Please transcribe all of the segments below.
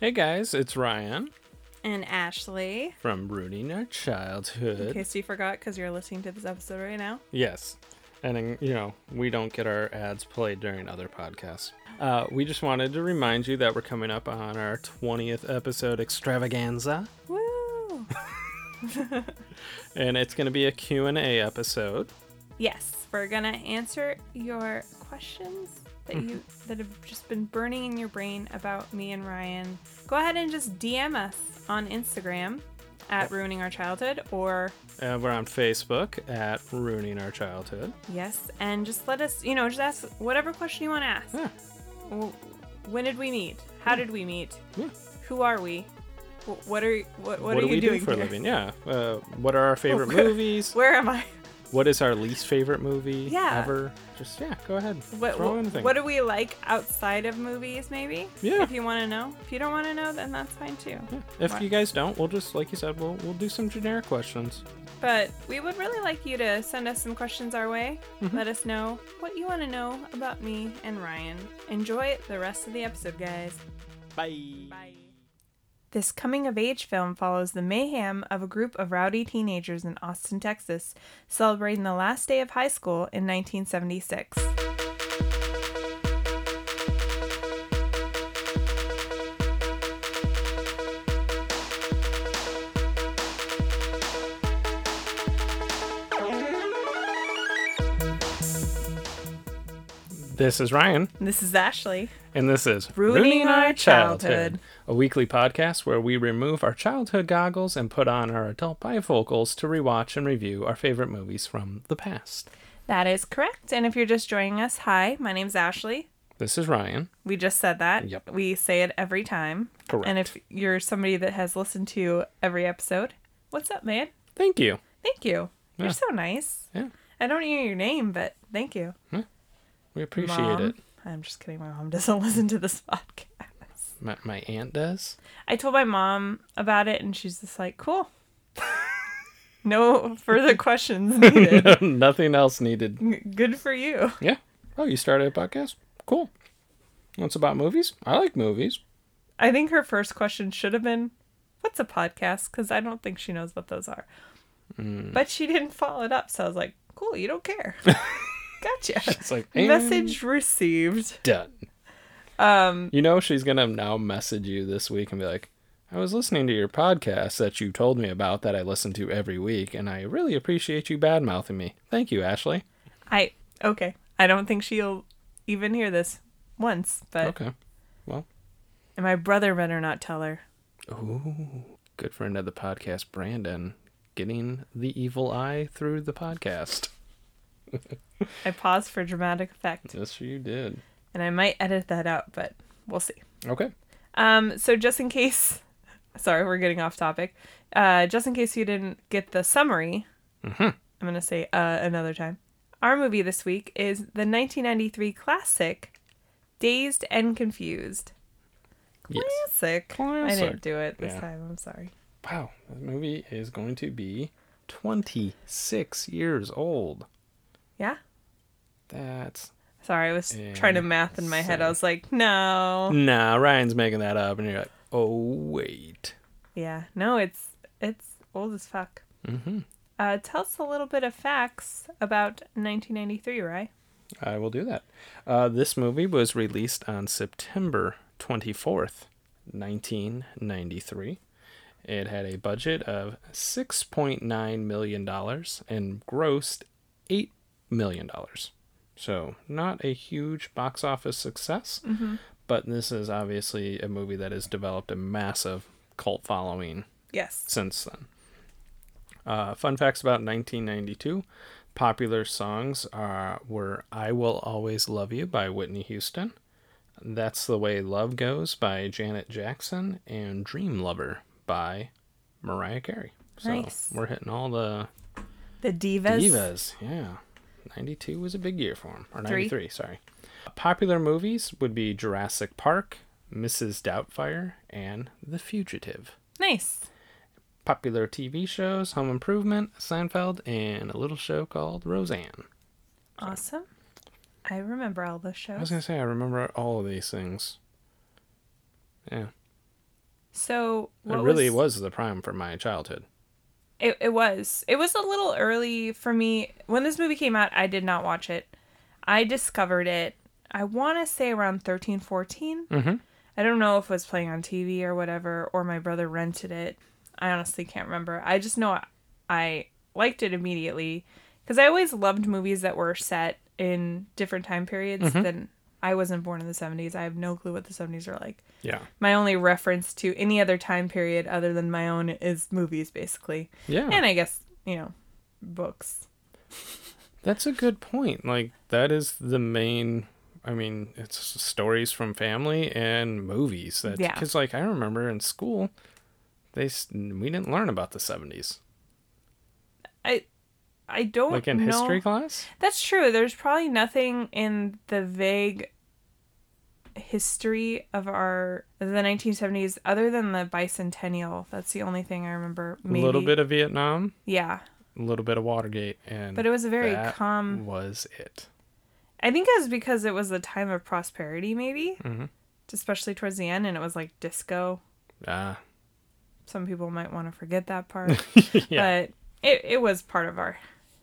Hey guys, it's Ryan And Ashley. from Ruining Our Childhood. In case you forgot, because you're listening to this episode right now. Yes. And, you know, we don't get our ads played during other podcasts. Uh, we just wanted to remind you that we're coming up on our 20th episode extravaganza. Woo! And it's going to be a Q&A episode. yes, we're gonna answer your questions that you that have just been burning in your brain about me and Ryan. Go ahead and just DM us on Instagram at ruining our childhood or Uh, we're on Facebook at Ruining Our Childhood. yes, and just let us you know just ask whatever question you want to ask. Yeah. W- When did we meet? How did we meet? Yeah. Who are we? Wh- What are what, what, do are you we doing do for a living? Yeah. Uh, what are our favorite Okay. movies? Where am I? What is our least favorite movie Yeah. ever? Just, yeah, go ahead. What, Throw anything. what do we like outside of movies, maybe? Yeah. If you want to know. If you don't want to know, then that's fine too. Yeah. If What? you guys don't, we'll just, like you said, we'll, we'll do some generic questions. But we would really like you to send us some questions our way. Mhm. Let us know what you want to know about me and Ryan. Enjoy the rest of the episode, guys. Bye. Bye. This coming of age film follows the mayhem of a group of rowdy teenagers in Austin, Texas, celebrating the last day of high school in 1976. This is Ryan, This is Ashley. and this is Ruining Our Childhood. A weekly podcast where we remove our childhood goggles and put on our adult bifocals to rewatch and review our favorite movies from the past. That is correct. And if you're just joining us, hi, my name's Ashley. This is Ryan. We just said that. Yep. We say it every time. Correct. And if you're somebody that has listened to every episode, what's up, man? Thank you. Thank you. Yeah. You're so nice. Yeah, I don't know your name, but thank you. we appreciate Mom. it. I'm just kidding. My mom doesn't listen to this podcast. My, my aunt does. I told my mom about it, and she's just like, cool. no further questions needed. Nothing else needed. Good for you. Yeah. Oh, you started a podcast? Cool. What's about movies? I like movies. I think her first question should have been, "What's a podcast?" Because I don't think she knows what those are. Mm. But she didn't follow it up, so I was like, "Cool, you don't care." gotcha. It's like Message received. done. Um, You know she's gonna now message you this week and be like, I was listening to your podcast that you told me about that I listen to every week, and I really appreciate you bad mouthing me. Thank you, Ashley. I okay. I don't think she'll even hear this once, but Okay. Well. And my brother better not tell her. Ooh. Good friend of the podcast, Brandon, getting the evil eye through the podcast. I paused for dramatic effect, Yes, you did. And I might edit that out, but we'll see. Okay. Um, so just in case, sorry, we're getting off topic. Uh, just in case you didn't get the summary, Mm-hmm. I'm gonna say uh another time. Our movie this week is the 1993 classic, Dazed and Confused. Yes. Classic. I didn't do it this Yeah. time. I'm sorry. Wow, this movie is going to be 26 years old. Yeah. That's Sorry, I was trying to math in my head. I was like, no. nah. Ryan's making that up, and you're like, oh wait. Yeah. No, it's it's old as fuck. Mm-hmm. Uh, tell us a little bit of facts about 1993, right? I will do that. Uh, this movie was released on September 24th, 1993. It had a budget of $6.9 million and grossed $8 million. So, not a huge box office success, Mm-hmm. but this is obviously a movie that has developed a massive cult following Yes. since then. Uh, fun facts about 1992. Popular songs are were "I Will Always Love You" by Whitney Houston, "That's the Way Love Goes" by Janet Jackson, and "Dream Lover" by Mariah Carey. So Nice. we're hitting all the The divas. divas. Yeah, 92 was a big year for him, or Three. 93, sorry. Popular movies would be Jurassic Park, Mrs. Doubtfire, and The Fugitive Nice. popular TV shows Home Improvement, Seinfeld, and a little show called Roseanne. Awesome. I remember all those shows. I was gonna say I remember all of these things. Yeah. So It what really was the prime for my childhood. It, it was. It was a little early for me. When this movie came out, I did not watch it. I discovered it, I want to say around 13, 14. Mm-hmm. I don't know if it was playing on TV or whatever, or my brother rented it. I honestly can't remember. I just know I liked it immediately because I always loved movies that were set in different time periods than I wasn't born in the 70s. I have no clue what the 70s are like. Yeah. My only reference to any other time period other than my own is movies, basically. Yeah. And I guess, you know, books. That's a good point. Like that is the main. I mean, it's stories from family and movies. That Yeah. because like I remember in school, they we didn't learn about the seventies. I I don't Like in know. history class. That's true. There's probably nothing in the vague history of our the 1970s other than the bicentennial. That's the only thing I remember. Maybe. A little bit of Vietnam, Yeah, a little bit of Watergate, and but it was a very calm. was it. I think it was because it was a time of prosperity, maybe, Mhm. especially towards the end, and it was like disco. Ah, Some people might want to forget that part. yeah. but it, it was part of our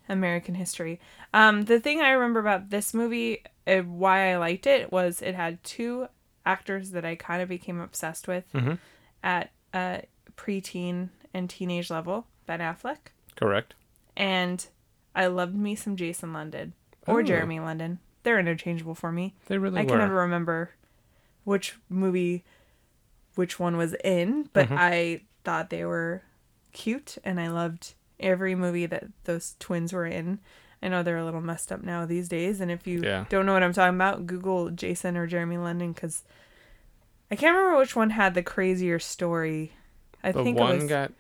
American history. Um, the thing I remember about this movie, uh, why I liked it, was it had two actors that I kind of became obsessed with Mhm. at uh, preteen and teenage level Ben Affleck. Correct. And I loved me some Jason London or Oh. Jeremy London. They're interchangeable for me. They really I were. can never remember which movie which one was in, but Mm-hmm. I thought they were cute and I loved every movie that those twins were in. I know they're a little messed up now these days, and if you Yeah. don't know what I'm talking about, Google Jason or Jeremy London because I can't remember which one had the crazier story. I the think one it was. got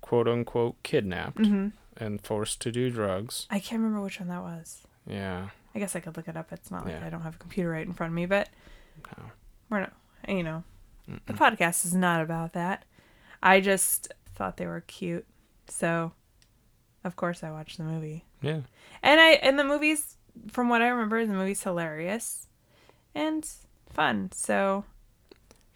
quote unquote kidnapped Mhm. and forced to do drugs. I can't remember which one that was. Yeah. I guess I could look it up. It's not like Yeah. I don't have a computer right in front of me, but No. we're not, you know, the podcast is not about that. I just thought they were cute. So, of course, I watched the movie. Yeah. And I, and the movie's, from what I remember, the movie's hilarious and fun. So,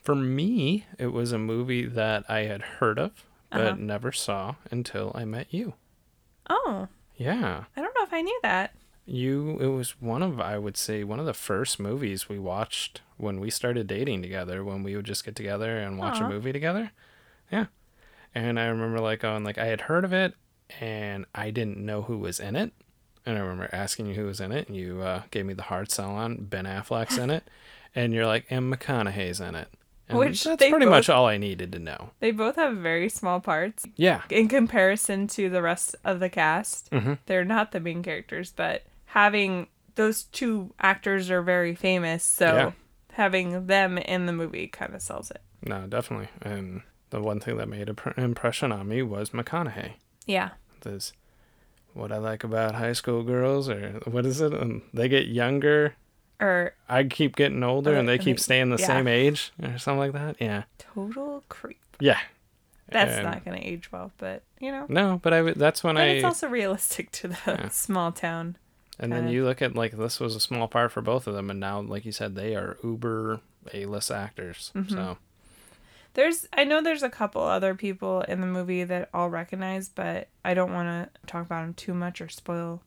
For me, it was a movie that I had heard of but Uh-huh. never saw until I met you. oh, Yeah. I don't know if I knew that. You it was one of I would say one of the first movies we watched when we started dating together when we would just get together and watch Aw. a movie together. Yeah. And I remember like going like I had heard of it and I didn't know who was in it. And I remember asking you who was in it and you uh, gave me the hard sell on Ben Affleck's in it and you're like and McConaughey's in it. And Which that's pretty both- much all I needed to know. They both have very small parts Yeah. in comparison to the rest of the cast. Mhm. They're not the main characters, but having those two actors are very famous, so Yeah. having them in the movie kind of sells it. No, definitely. And the one thing that made an pr- impression on me was McConaughey. Yeah. There's what I like about high school girls, or what is it? Um, they get younger. Or I keep getting older, and they and keep they- staying the yeah. same age, or something like that. Yeah, total creep. yeah. That's And- not going to age well, but you know. No, but I That's when But I. it's also realistic to the Yeah. small town. and then kinda- you look at like this was a small part for both of them, and now, like you said, they are uber A-list actors. Mm-hmm. So There's I know there's a couple other people in the movie that I'll recognize, but I don't want to talk about them too much or spoil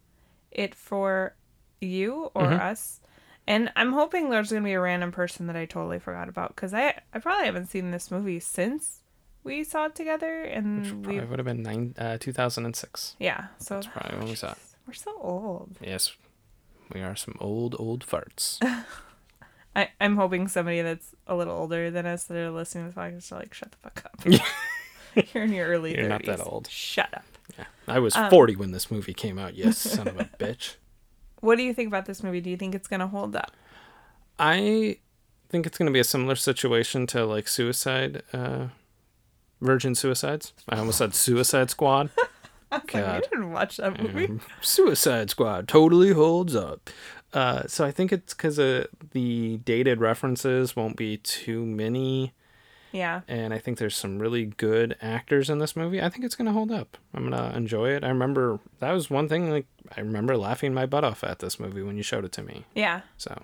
it for you or Mhm. us. And I'm hoping there's going to be a random person that I totally forgot about cuz I I probably haven't seen this movie since we saw it together and probably we would have been nine, uh, 2006. yeah, so That's probably when we saw it. we're so old. Yes, we are some old old farts. I, I'm hoping somebody that's a little older than us that are listening to this podcast are like, shut the fuck up. You're in your early You're 30s. not that old. Shut up. Yeah. I was Um, 40 when this movie came out. Yes, son of a bitch. What do you think about this movie? Do you think it's going to hold up? I think it's going to be a similar situation to like Suicide, uh, Virgin Suicides. I almost said Suicide Squad. Like, God. I didn't watch that movie. Um, Suicide Squad totally holds up. Uh, so I think it's because uh, the dated references won't be too many, Yeah. and I think there's some really good actors in this movie. I think it's gonna hold up. I'm gonna enjoy it. I remember that was one thing. Like I remember laughing my butt off at this movie when you showed it to me. Yeah. So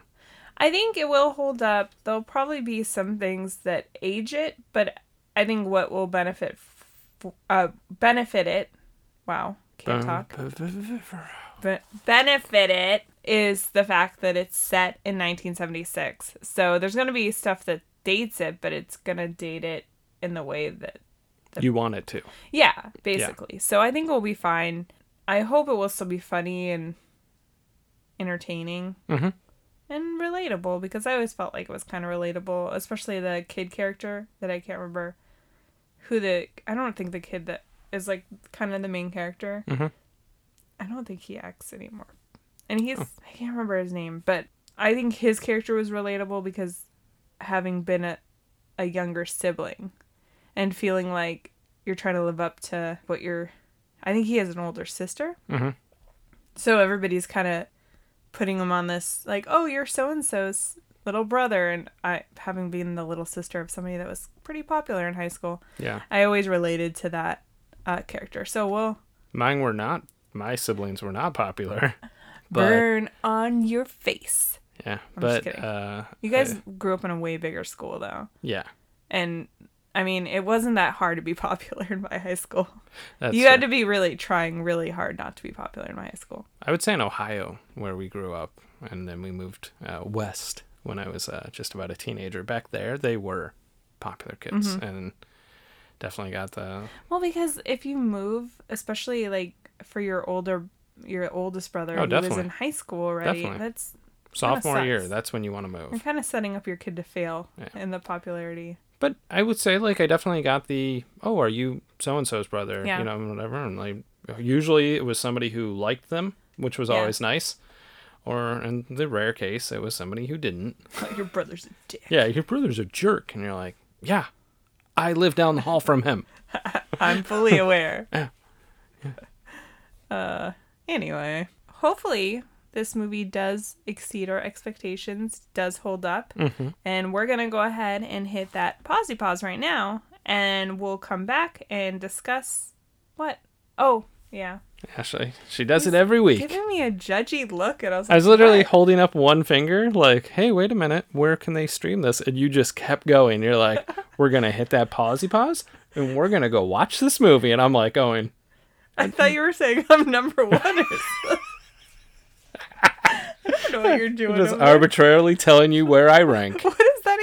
I think it will hold up. There'll probably be some things that age it, but I think what will benefit f- uh benefit it. Wow, can't talk. But benefit it is the fact that it's set in 1976. So there's going to be stuff that dates it, but it's going to date it in the way that You want it to. yeah, basically. So I think we'll be fine. I hope it will still be funny and entertaining Mhm. and relatable because I always felt like it was kind of relatable, especially the kid character that I can't remember who the I don't think the kid that is like kind of the main character. Mhm. I don't think he acts anymore, and he's I can't remember his name, but I think his character was relatable because having been a a younger sibling and feeling like you're trying to live up to what you're I think he has an older sister. Mhm. So everybody's kind of putting him on this like, "Oh, you're so and so's little brother." And I having been the little sister of somebody that was pretty popular in high school, Yeah. I always related to that uh, character. So we'll Mine were not. My siblings were not popular. But burn on your face. yeah, I'm but just kidding. uh, You guys I- grew up in a way bigger school though. yeah, And I mean, it wasn't that hard to be popular in my high school. that's you had to be really trying really hard not to be popular in my high school. I would say in Ohio, where we grew up, and then we moved uh, west when I was uh, just about a teenager. Back there, they were popular kids, Mm-hmm. and definitely got the Well, because if you move, especially like for your older, your oldest brother Oh, who was in high school already, Definitely. that's sophomore year. That's when you want to move. you're kind of setting up your kid to fail Yeah. in the popularity. But I would say like I definitely got the oh, are you so and so's brother? Yeah. You know, whatever. And like usually it was somebody who liked them, which was Yeah. always nice. Or in the rare case, it was somebody who didn't. Your brother's a dick. Yeah, your brother's a jerk, and you're like, yeah, I live down the hall from him. I'm fully aware. Yeah. Uh, anyway, hopefully this movie does exceed our expectations, does hold up, Mm-hmm. and we're gonna go ahead and hit that pausey pause right now, and we'll come back and discuss what. Oh, yeah, Ashley, she does it every week. giving me a judgy look, and I was Like, I was literally "What?" holding up one finger, like, hey, wait a minute, where can they stream this? And you just kept going. You're like, we're going to hit that pausey pause and we're going to go watch this movie. And I'm like, going, I thought you were saying I'm number one. I don't know what you're doing. just over there. arbitrarily telling you where I rank. What does that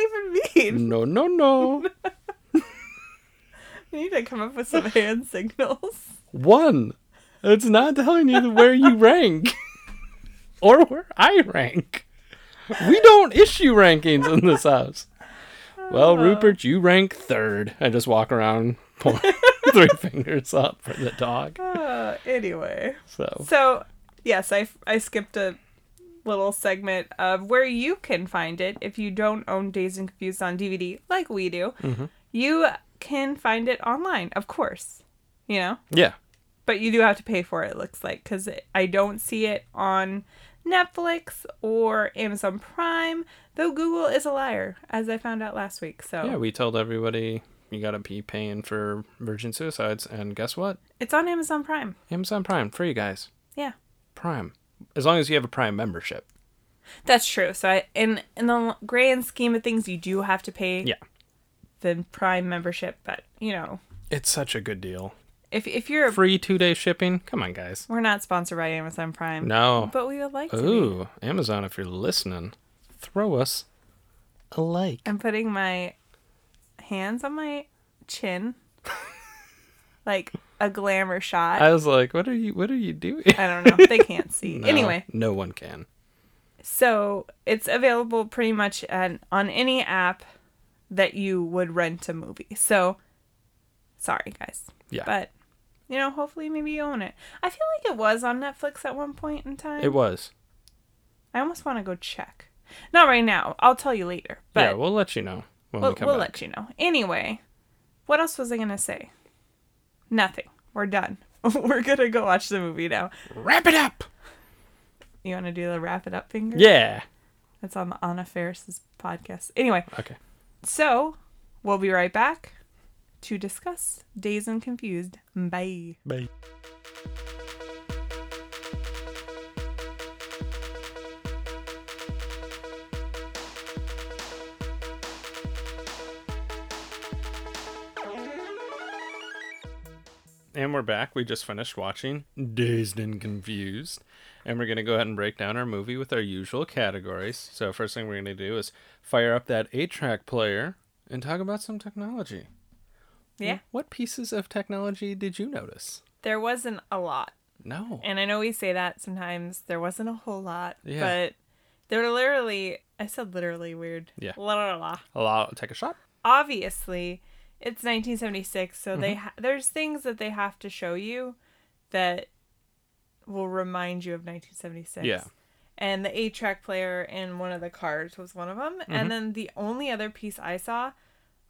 even mean? No, no, no. You need to come up with some hand signals. One. It's not telling you where you rank or where I rank. We don't issue rankings in this house. Well, uh. Rupert, you rank third. I just walk around, three fingers up for the dog. Uh, anyway, So, so yes, I, I skipped a little segment of where you can find it if you don't own Dazed and Confused on DVD like we do. You can find it online, of course. You know, yeah. but you do have to pay for it. it looks like because I don't see it on Netflix or Amazon Prime. Though Google is a liar, as I found out last week. So Yeah, we told everybody you gotta be paying for Virgin Suicides, and guess what? it's on Amazon Prime. Amazon Prime, free, guys. Yeah. Prime. As long as you have a Prime membership. That's true. So I, in in the grand scheme of things, you do have to pay Yeah. the Prime membership. But you know, It's such a good deal. if if you're Free two day shipping. Come on, guys. we're not sponsored by Amazon Prime, No. but we would like to. Be. Ooh, Amazon, if you're listening, throw us a like. I'm putting my hands on my chin, like a glamour shot. I was like, what are you what are you doing? I don't know. They can't see. No, Anyway, No one can. so it's available pretty much at, on any app that you would rent a movie. So, sorry guys. Yeah. But, you know, hopefully maybe you own it. I feel like it was on Netflix at one point in time. It was. I almost want to go check. Not right now. I'll tell you later. But yeah, we'll let you know when we'll, we back. let you know. Anyway, what else was I going to say? Nothing. We're done. We're going to go watch the movie now. Wrap it up. You want to do the wrap it up finger? Yeah. That's on Anna Faris's podcast. Anyway, Okay. so we'll be right back to discuss Dazed and Confused. Bye. Bye. And we're back. We just finished watching Dazed and Confused. And we're going to go ahead and break down our movie with our usual categories. So, first thing we're going to do is fire up that 8 track player and talk about some technology. Yeah. What pieces of technology did you notice? There wasn't a lot. No. And I know we say that sometimes. There wasn't a whole lot. Yeah. But there were literally, I said literally weird. Yeah. La, la, la. A lot. take a shot. Obviously, it's 1976, so they Mm-hmm. ha- there's things that they have to show you that will remind you of 1976. Yeah. And the eight track player in one of the cars was one of them. Mm-hmm. And then the only other piece I saw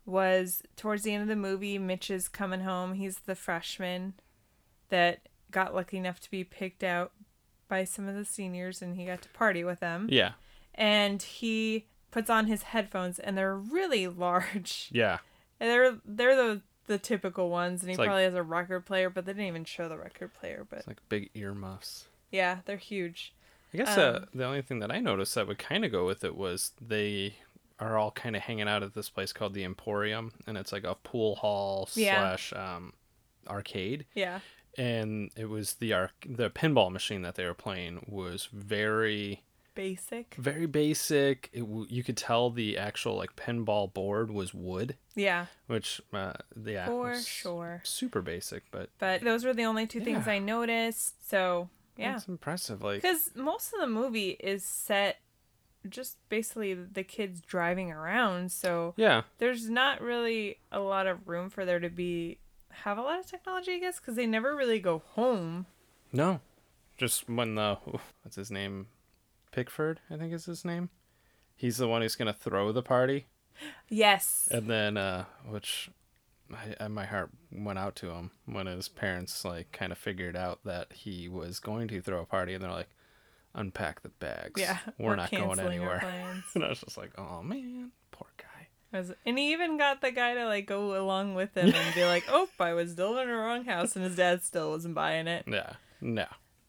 was towards the end of the movie, Mitch is coming home. He's the freshman that got lucky enough to be picked out by some of the seniors and he got to party with them. Yeah. And he puts on his headphones and they're really large. Yeah. And they're they're the the typical ones and he It's like- probably has a record player, but they didn't even show the record player, but It's like big earmuffs. yeah, they're huge. I guess uh, Um, the only thing that I noticed that would kind of go with it was they are all kind of hanging out at this place called the Emporium, and it's like a pool hall Yeah. slash um, arcade. Yeah. And it was the arc the pinball machine that they were playing was very Basic. very basic. It, you could tell the actual like pinball board was wood, Yeah, which uh, yeah, for sure. super basic, but But those were the only two things I noticed. So yeah, it's impressive. Like because most of the movie is set just basically the kids driving around. So yeah, there's not really a lot of room for there to be have a lot of technology, I guess, because they never really go home. No, just when the what's his name, Pickford, I think is his name. He's the one who's gonna throw the party, Yes. and then uh, which, I, I my heart went out to him when his parents like kind of figured out that he was going to throw a party, and they're like, unpack the bags. yeah. we're, not going anywhere. and I was just like, oh man, poor guy. Was- And he even got the guy to like go along with him and be like, "Oh, I was delivering the wrong house," and his dad still wasn't buying it. Yeah, no,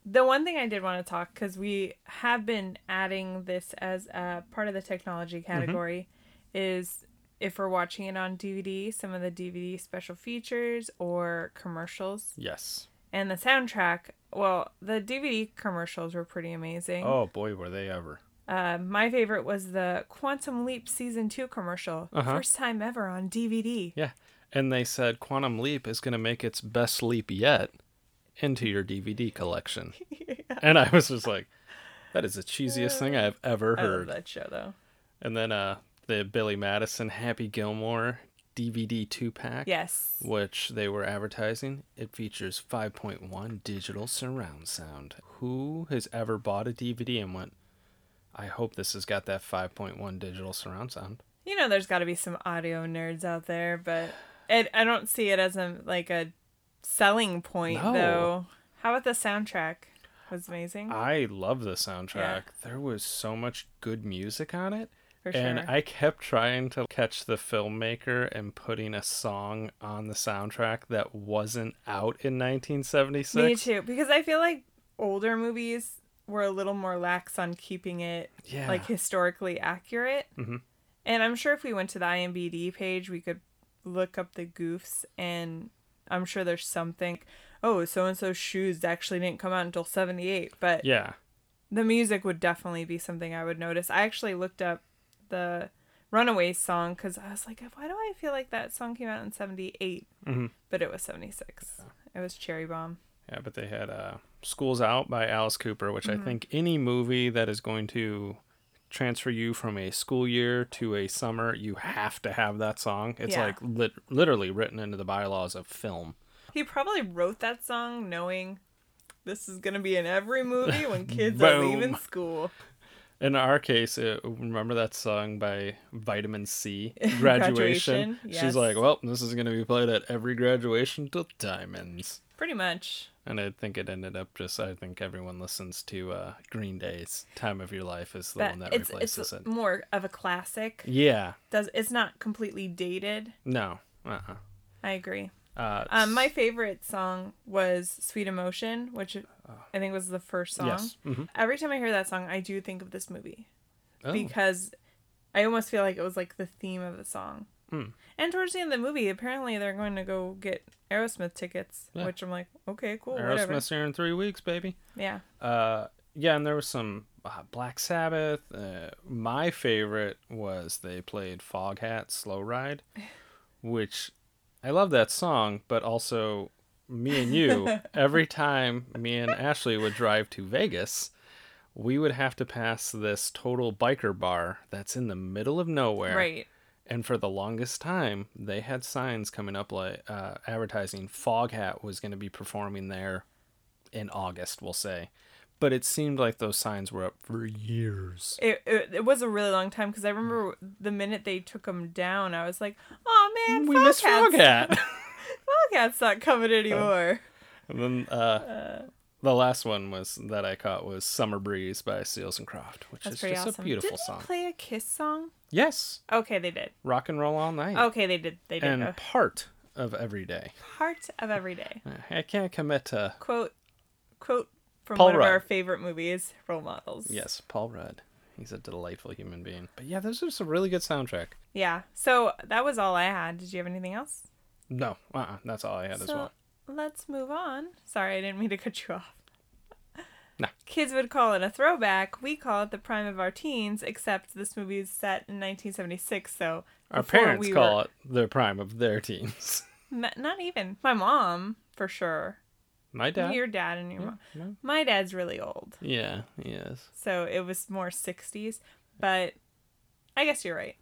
The one thing I did want to talk because we have been adding this as a part of the technology category is if we're watching it on DVD, some of the DVD special features or commercials yes. and the soundtrack. Well, the DVD commercials were pretty amazing. Oh boy, were they ever. Uh, my favorite was the Quantum Leap season two commercial, Uh-huh. first time ever on DVD. Yeah. And they said Quantum Leap is going to make its best leap yet into your DVD collection. And I was just like, that is the cheesiest thing I've ever I love heard. that show though. And then uh, the Billy Madison Happy Gilmore DVD two pack, Yes. which they were advertising, it features 5.1 digital surround sound. Who has ever bought a DVD and went, I hope this has got that 5.1 digital surround sound? You know, there's got to be some audio nerds out there, but it, I don't see it as a like a selling point No. though. How about the soundtrack? Was amazing I love the soundtrack. There was so much good music on it. for And. I kept trying to catch the filmmaker and putting a song on the soundtrack that wasn't out in 1976. Me too, because I feel like older movies were a little more lax on keeping it Yeah. like historically accurate. Mhm. And I'm sure if we went to the IMBD page, we could look up the goofs, and I'm sure there's something. Oh, so and so's shoes actually didn't come out until '78, but yeah. the music would definitely be something I would notice. I actually looked up the Runaways song because I was like, why do I feel like that song came out in '78? Mhm. But it was '76. It was Cherry Bomb. Yeah, but they had uh, School's Out by Alice Cooper, which Mm-hmm. I think any movie that is going to transfer you from a school year to a summer, you have to have that song. It's Yeah. like lit- literally written into the bylaws of film. He probably wrote that song knowing this is gonna be in every movie when kids are leaving school. In our case, uh remember that song by Vitamin C, Graduation? Graduation, yes. She's like, well, this is going to be played at every graduation till time ends. Pretty much. And I think it ended up just, I think everyone listens to uh, Green Day's Time of Your Life is the one that it's replaces it's it. more of a classic. Yeah. Does it's not completely dated. No. Uh-uh. I agree. Uh, Um, my favorite song was "Sweet Emotion," which I think was the first song. Yes. hmm Every time I hear that song, I do think of this movie Oh. because I almost feel like it was like the theme of the song. And And towards the end of the movie, apparently they're going to go get Aerosmith tickets, Yeah. which I'm like, okay, cool, whatever. Aerosmith's here in three weeks, baby. Yeah. Uh, yeah, and there was some uh, Black Sabbath. Uh, my favorite was they played Foghat Slow Ride, which I love that song, but also me and you, every time me and Ashley would drive to Vegas, we would have to pass this total biker bar that's in the middle of nowhere. Right. And for the longest time, they had signs coming up like uh, advertising Foghat was going to be performing there in August, we'll say. But it seemed like those signs were up for years. It, it, it was a really long time because I remember the minute they took them down, I was like, oh man, we missed Foghat's- Foghat. Foghat's not coming anymore. and then uh, the last one was that I caught was Summer Breeze by Seals and Croft, which That's is just awesome. a beautiful song. Didn't song. they play a Kiss song? yes, Okay, they did. rock and roll all night. Okay, they did. They did. and part of every day. part of every day. I can't commit to Quote, quote from Paul one of our favorite movies, Role Models. yes, Paul Rudd. He's a delightful human being. But yeah, this is a really good soundtrack. Yeah. So that was all I had. Did you have anything else? No, uh-uh, that's all I had as well. Let's move on. Sorry, I didn't mean to cut you off. Nah. Kids would call it a throwback. We call it the prime of our teens, except this movie is set in 1976, so Our parents we call were- it the prime of their teens. Not even my mom for sure. My dad. Your dad and your Yeah, mom. no. My dad's really old, Yeah, he is. so it was more 60s. But I guess you're right.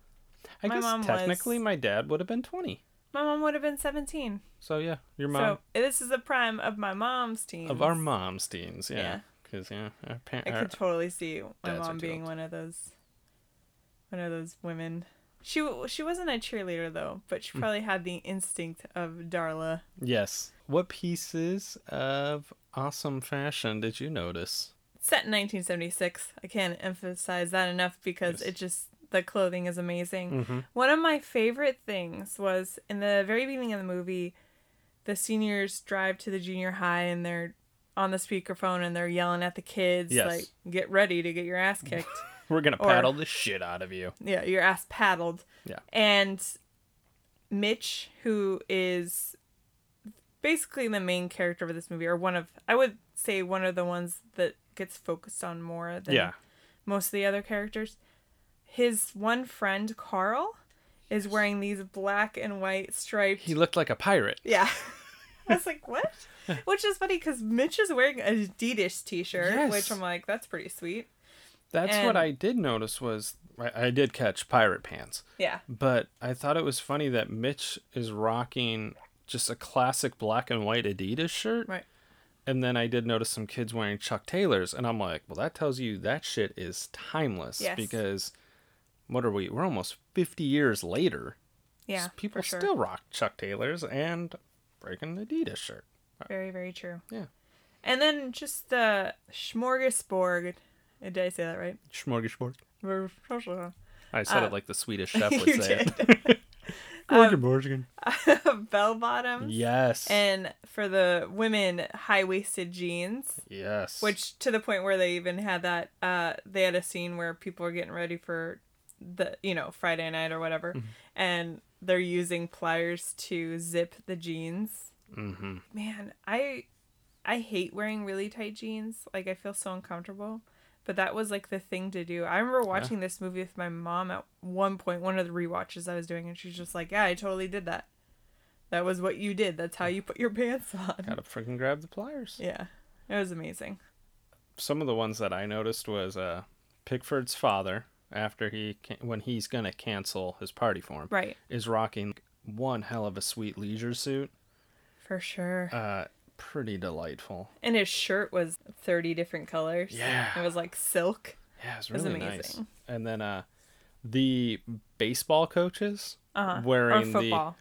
I My guess technically was- my dad would have been 20. My mom would have been 17. So yeah, your mom So this is the prime of my mom's teens. of our mom's teens, Yeah. yeah. Because yeah, our I could totally see my mom being one of those, one of those women. She she wasn't a cheerleader though, but Hmm. she probably had the instinct of Darla. Yes. What pieces of awesome fashion did you notice? Set in 1976. I can't emphasize that enough because Yes. it just the clothing is amazing. Mm-hmm. One of my favorite things was in the very beginning of the movie, the seniors drive to the junior high and they're on the speakerphone and they're yelling at the kids Yes. like, "Get ready to get your ass kicked." We're gonna Or- paddle the shit out of you. yeah, your ass paddled. Yeah. And Mitch, who is basically the main character of this movie, or one of, I would say one of the ones that gets focused on more than Yeah. most of the other characters. His one friend, Carl, is wearing these black and white striped. He looked like a pirate. yeah. I was like, what? Which is funny because Mitch is wearing a Adidas t shirt, Yes. which I'm like, that's pretty sweet. That's And- what I did notice was I, I did catch pirate pants, Yeah. but I thought it was funny that Mitch is rocking just a classic black and white Adidas shirt. Right. And then I did notice some kids wearing Chuck Taylors, and I'm like, well, that tells you that shit is timeless. Yes. Because what are we? We're almost 50 years later. Yeah. People sure. still rock Chuck Taylors and freaking Adidas shirt. Very, very true. Yeah. And then just the smorgasbord. Did I say that right? Smorgasbord. Smorgasbord. I said Uh, it like the Swedish chef would you say did. it. Smorgasbord. Bell bottoms. yes. And for the women, high waisted jeans. yes. Which to the point where they even had that. Uh, they had a scene where people were getting ready for the you know Friday night or whatever, Mm-hmm. and they're using pliers to zip the jeans. Mm-hmm. man i i hate wearing really tight jeans. Like i feel so uncomfortable. But that was like the thing to do. I remember watching this movie with my mom at one point one of the rewatches i was doing and she's just like yeah i totally did that. That was what you did. That's how you put your pants on. Gotta freaking grab the pliers. yeah. It was amazing. Some of the ones that I noticed was uh, Pickford's father, after he can- when he's gonna cancel his party for him, right is rocking one hell of a sweet leisure suit. for sure Uh, pretty delightful. and his shirt was 30 different colors Yeah. it was like silk Yeah, it was really nice. amazing. And then uh, the baseball coaches uh-huh. or wearing football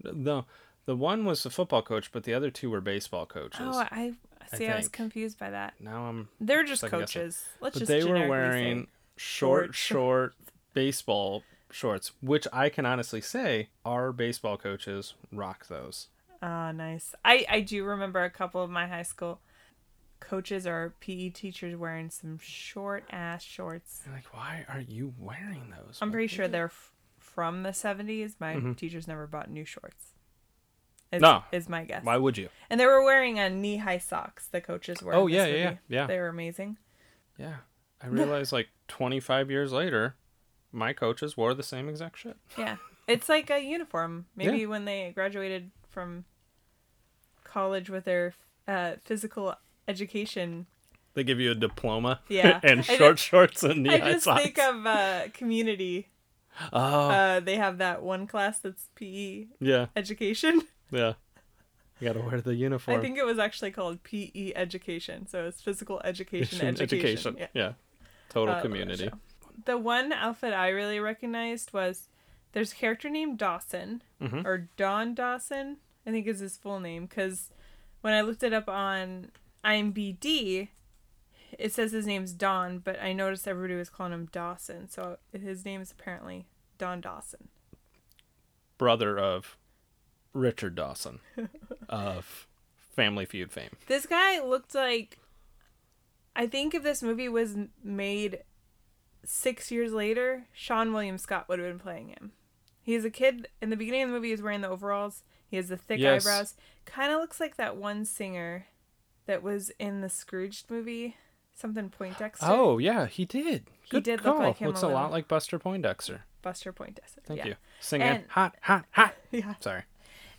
the the the one was the football coach, but the other two were baseball coaches. oh i see I, was confused by that now I'm they're just guessing. coaches let's but just they were wearing. Short, short- baseball shorts, which I can honestly say our baseball coaches rock those. Ah, nice. I I do remember a couple of my high school coaches or PE teachers wearing some short ass shorts. Like, why are you wearing those? I'm pretty sure they're f- from the 70s, my Mhm. teachers never bought new shorts. Is, No. is my guess. Why would you? And they were wearing a knee-high socks. The coaches were. Oh yeah, yeah, yeah, yeah, They were amazing. yeah. I realized like 25 years later, my coaches wore the same exact shit. Yeah, it's like a uniform. Maybe when they graduated from college with their uh, physical education. They give you a diploma, Yeah. and I short shorts and I knee-high just socks. think of uh, community. oh, Uh, they have that one class that's PE yeah, education. yeah. You gotta wear the uniform. I think it was actually called PE education. So it's physical education Education, education. education. Yeah. Yeah. Total Uh, community. The one outfit I really recognized was there's a character named Dawson Mhm. or Don Dawson, I think is his full name. Because when I looked it up on IMBD, it says his name's Don, but I noticed everybody was calling him Dawson. So his name is apparently Don Dawson. Brother of Richard Dawson of Family Feud fame. This guy looked like. I think if this movie was made six years later, Seann William Scott would have been playing him. He's a kid in the beginning of the movie. He's wearing the overalls. He has the thick Yes. eyebrows. Kind of looks like that one singer that was in the Scrooged movie, something Poindexter. Oh yeah, he did. He Good did look like him Looks a a, lot like Buster Poindexter. Buster Poindexter. Thank yeah. you. Singing And- hot, hot, hot. Yeah. Sorry.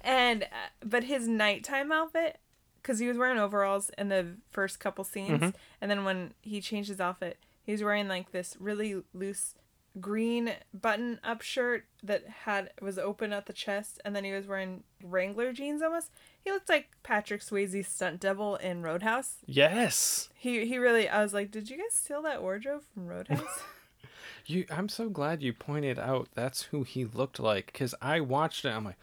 And uh, but his nighttime outfit, because he was wearing overalls in the first couple scenes, Mhm. and then when he changed his outfit, he was wearing like this really loose green button-up shirt that had was open at the chest, and then he was wearing Wrangler jeans almost. He looked like Patrick Swayze's stunt double in Roadhouse. Yes. He he really. I was like, did you guys steal that wardrobe from Roadhouse? You. I'm so glad you pointed out that's who he looked like because I watched it. I'm like,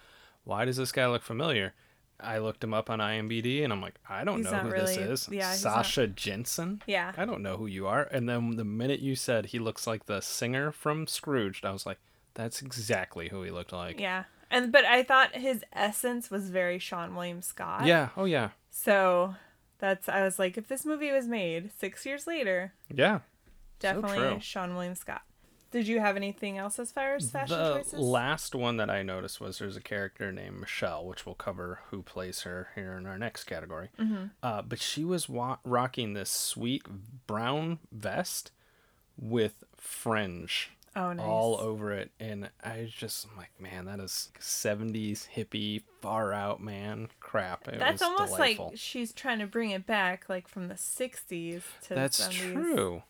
why does this guy look familiar? I looked him up on IMBD and I'm like, I don't He's know who really- this is. yeah, he's not- Sasha Jenson. yeah. I don't know who you are. And then the minute you said he looks like the singer from Scrooged, I was like, that's exactly who he looked like. Yeah. And but I thought his essence was very Seann William Scott. Yeah. Oh yeah. So that's I was like, if this movie was made six years later, Yeah. definitely true. Seann William Scott. Did you have anything else as far as fashion the choices? last one that I noticed was there's a character named Michelle, which we'll cover who plays her here in our next category. Mm-hmm. Uh, but she was wa- rocking this sweet brown vest with fringe oh, nice. all over it, and I just I'm like, man, that is 70s hippie far out man crap. It That's almost delightful. like she's trying to bring it back, like from the '60s to That's the 70s. true.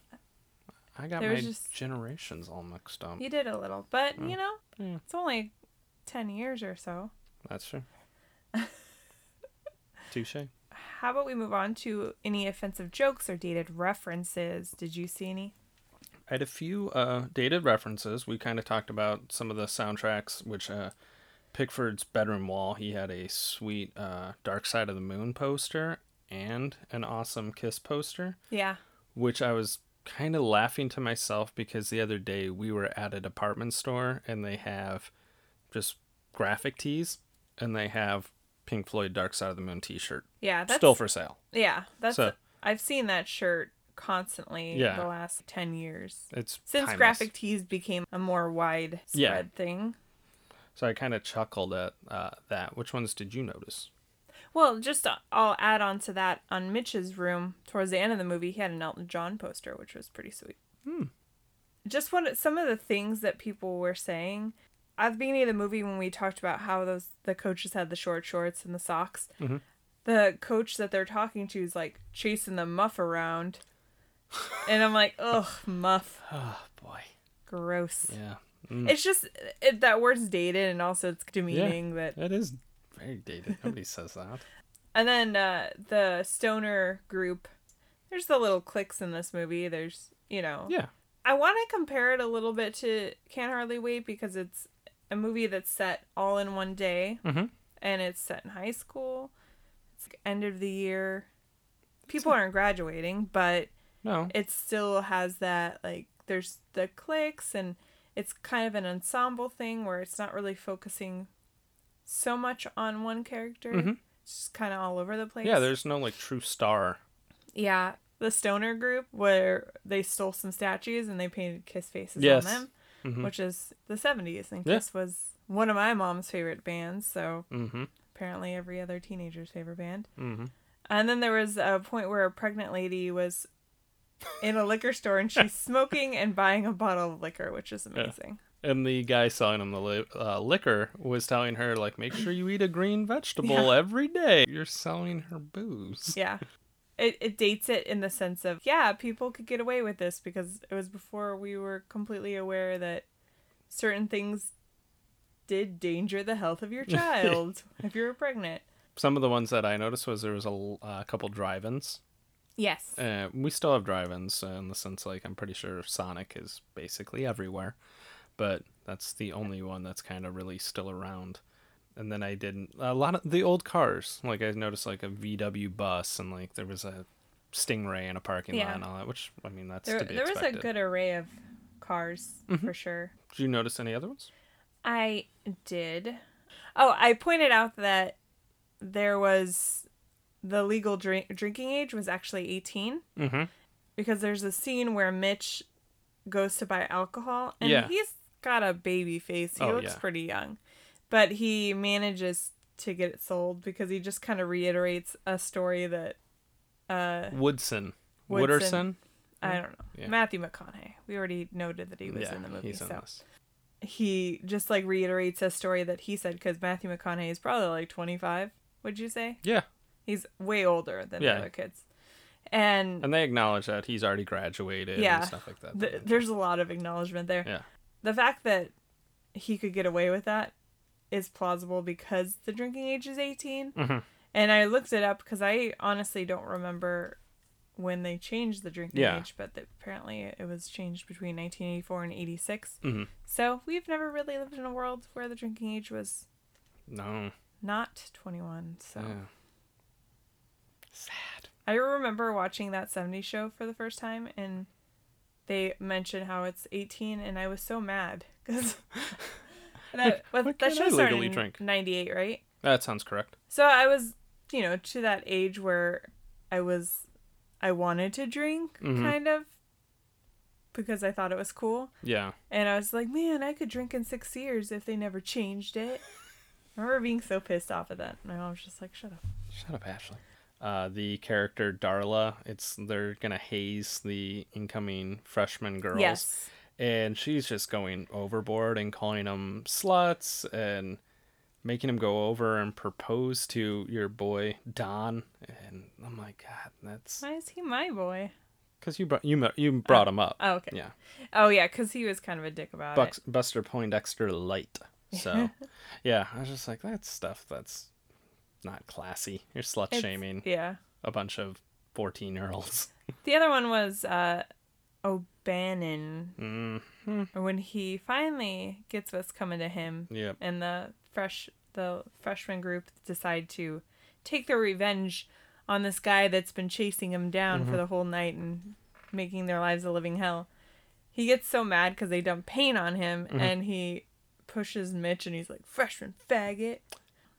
I got There my just- generations all mixed up. You did a little, but Mm. you know, Yeah. it's only ten years or so. That's true. Touche. How about we move on to any offensive jokes or dated references? Did you see any? I had a few uh, dated references. We kind of talked about some of the soundtracks, which uh, Pickford's bedroom wall, he had a sweet uh, Dark Side of the Moon poster and an awesome Kiss poster, Yeah. which I was kind of laughing to myself because the other day we were at a department store and they have just graphic tees and they have Pink Floyd Dark Side of the Moon t shirt Yeah, that's still for sale. Yeah, that's So- I've seen that shirt constantly Yeah. the last 10 years. It's Since timeless. graphic tees became a more widespread Yeah. thing. So I kind of chuckled at uh, that. Which ones did you notice? Well, just uh, I'll add on to that on Mitch's room towards the end of the movie, he had an Elton John poster, which was pretty sweet. Hmm. Just one some of the things that people were saying at the beginning of the movie when we talked about how those the coaches had the short shorts and the socks. Mhm. The coach that they're talking to is like chasing the muff around. and I'm like, ugh, muff. Oh boy. Gross. Yeah. Mm. It's just it, that word's dated and also it's demeaning that That is very dated. Nobody says that. And then uh, the stoner group. There's the little cliques in this movie. There's, you know, Yeah. I want to compare it a little bit to Can't Hardly Wait because it's a movie that's set all in one day Mhm. and it's set in high school. It's like end of the year. People aren't graduating, but No. it still has that like there's the cliques and it's kind of an ensemble thing where it's not really focusing so much on one character. Mhm. It's just kind of all over the place. Yeah, there's no like true star. Yeah, the stoner group where they stole some statues and they painted kiss faces Yes. on them. which is the 70s. And Yeah. Kiss was one of my mom's favorite bands, so Mm-hmm. apparently every other teenager's favorite band. Mm-hmm. And then there was a point where a pregnant lady was in a liquor store and she's smoking and buying a bottle of liquor, which is amazing. And the guy selling him the li- uh, liquor was telling her, like, make sure you eat a green vegetable every day. You're selling her booze. Yeah. It, it dates it in the sense of, yeah, people could get away with this because it was before we were completely aware that certain things did danger the health of your child if you were pregnant. Some of the ones that I noticed was there was a uh, couple drive-ins. Yes. Uh, we still have drive-ins uh, in the sense, like, I'm pretty sure Sonic is basically everywhere. But that's the only one that's kind of really still around. And then I didn't a lot of the old cars. Like I noticed like a VW bus and like there was a Stingray in a parking Yeah. lot and all that, which I mean that's There, to be there was a good array of cars for sure. Did you notice any other ones? I did. Oh, I pointed out that there was the legal drink, drinking age was actually 18 Mm-hmm. because there's a scene where Mitch goes to buy alcohol and Yeah. he's got a baby face. He Oh, looks yeah. pretty young. But he manages to get it sold because he just kind of reiterates a story that uh Woodson. Wooderson. I don't know. Yeah. Matthew McConaughey. We already noted that he was yeah, in the movie. so this. he just like reiterates a story that he said because Matthew McConaughey is probably like 25. Would you say? Yeah, He's way older than Yeah. the other kids. And, and they acknowledge that he's already graduated Yeah. and stuff like that. th- there's a lot of acknowledgement there. yeah. The fact that he could get away with that is plausible because the drinking age is 18. Mhm. And I looked it up because I honestly don't remember when they changed the drinking Yeah. age, but that apparently it was changed between 1984 and 86. Mhm. So we've never really lived in a world where the drinking age was No. not 21. So Yeah. Sad. I remember watching that 70s show for the first time and they mentioned how it's 18 and I was so mad because that, Why that can't started legally in drink? 98, right? That sounds correct. So I was, you know, to that age where I was, I wanted to drink, Mhm. kind of, because I thought it was cool. Yeah. And I was like, man, I could drink in six years if they never changed it. I remember being so pissed off at that. My mom was just like, shut up. Shut up, Ashley. Uh, the character Darla, it's they're gonna haze the incoming freshman girls. Yes. and she's just going overboard and calling them sluts and making him go over and propose to your boy Don. And I'm like, God, that's Why is he my boy? because you brought you you brought him up. Oh, okay. Yeah, Oh, yeah, because he was kind of a dick about Bucks, it. Buster Poindexter light. So, yeah, I was just like, that's stuff that's not classy. You're slut shaming Yeah. a bunch of 14 year olds. The other one was uh, O'Bannon, Mm, when he finally gets what's coming to him. yep. and the fresh the freshman group decide to take their revenge on this guy that's been chasing him down for the whole night and making their lives a living hell. He gets so mad because they dump paint on him, and he pushes Mitch, and he's like, "Freshman faggot."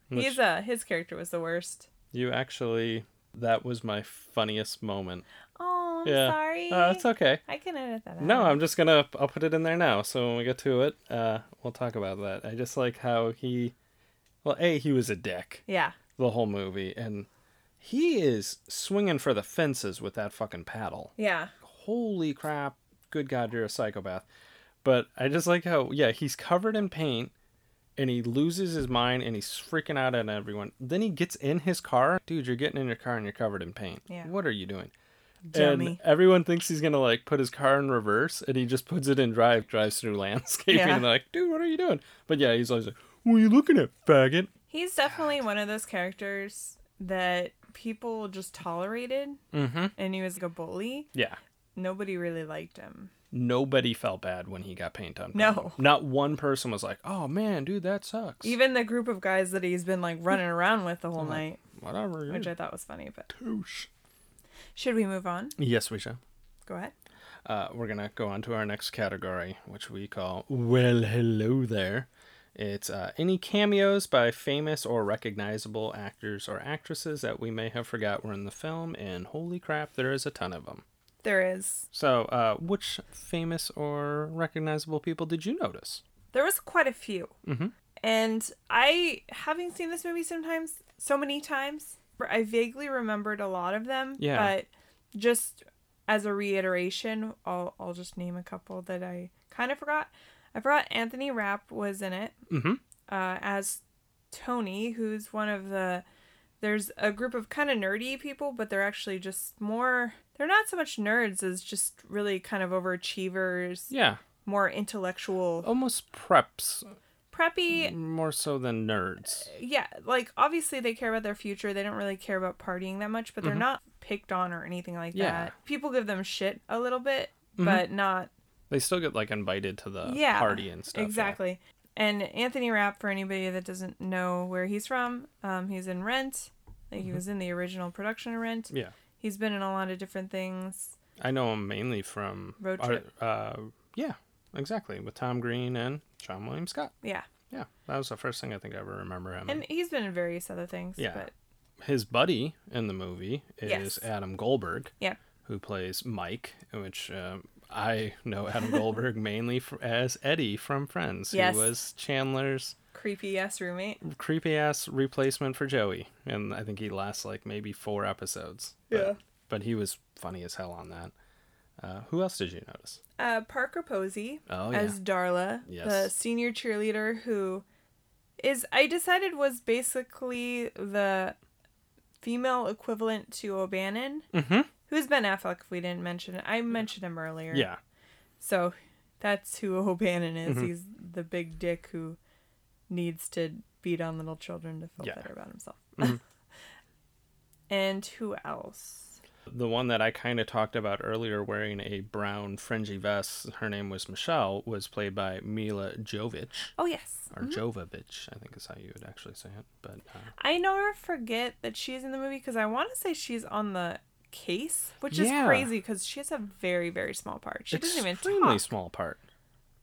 Which- He's uh his character was the worst. You actually, that was my funniest moment. Oh, I'm Yeah. sorry. Uh, it's okay. I can edit that out. No, I'm just gonna. I'll put it in there now. So when we get to it, uh, we'll talk about that. I just like how he, well, a he was a dick Yeah. the whole movie, and he is swinging for the fences with that fucking paddle. Yeah. Holy crap! Good God, you're a psychopath. But I just like how, yeah, he's covered in paint, and he loses his mind, and he's freaking out at everyone. Then he gets in his car, dude. You're getting in your car and you're covered in paint. Yeah. What are you doing? Dummy. And everyone thinks he's gonna like put his car in reverse, and he just puts it in drive, drives through landscaping. Yeah. And like, dude, what are you doing? But yeah, he's always like, what are you looking at, faggot? He's definitely one of those characters that people just tolerated, Mm-hmm. and he was like a bully. Yeah. Nobody really liked him. Nobody felt bad when he got paint on. No. Not one person was like, oh man, dude, that sucks. Even the group of guys that he's been like running around with the whole night, Whatever. which Which I thought was funny. But Touche. should we move on? Yes, we shall. Go ahead. Uh, we're gonna go on to our next category, which we call "Well, hello there." It's uh, any cameos by famous or recognizable actors or actresses that we may have forgot were in the film, and holy crap, there is a ton of them. There is. So, uh, which famous or recognizable people did you notice? There was quite a few. Mhm. And I, having seen this movie sometimes, so many times, I vaguely remembered a lot of them. Yeah. But just as a reiteration, I'll, I'll just name a couple that I kind of forgot. I forgot Anthony Rapp was in it Mm-hmm. uh, as Tony, who's one of the. There's a group of kind of nerdy people, but they're actually just more. They're not so much nerds as just really kind of overachievers, Yeah, more intellectual, almost preps preppy. more so than nerds. Yeah, like obviously they care about their future. They don't really care about partying that much, but they're not picked on or anything like Mm-hmm. Yeah. Mm-hmm. that. People give them shit a little bit, but not They still get like invited to the yeah party and stuff. yeah. exactly and anthony rapp for anybody that doesn't know where he's from um, he's in rent like he was in the original production of rent Yeah, he's been in a lot of different things I know him mainly from Road Trip. uh, yeah, exactly with Tom Green and Seann William Scott. yeah Yeah, that was the first thing I think I ever remember him. and he's been in various other things Yeah. but his buddy in the movie is Yes. Adam Goldberg, yeah who plays Mike, which um, I know Adam Goldberg mainly f as Eddie from Friends, Yes. who was Chandler's creepy ass roommate creepy ass replacement for Joey, and I think he lasts like maybe four episodes. But, Yeah. but he was funny as hell on that. Uh, who else did you notice? uh, parker posey Oh as darla the senior cheerleader who is i decided was basically the female equivalent to o'bannon Mm-hmm. Who's ben affleck if we didn't mention it i mentioned him earlier Yeah, So that's who O'Bannon is. Mm-hmm. He's the big dick who needs to beat on little children to feel Yeah. better about himself. Mm-hmm. and who else? the one that I kind of talked about earlier, wearing a brown fringy vest. Her name was Michelle. Was played by Milla Jovich Oh, yes. or mm-hmm. Jovovich, I think is how you would actually say it. But uh, I never forget that she's in the movie because I want to say she's on the case, which is crazy because she has a very, very small part. She doesn't even extremely small part.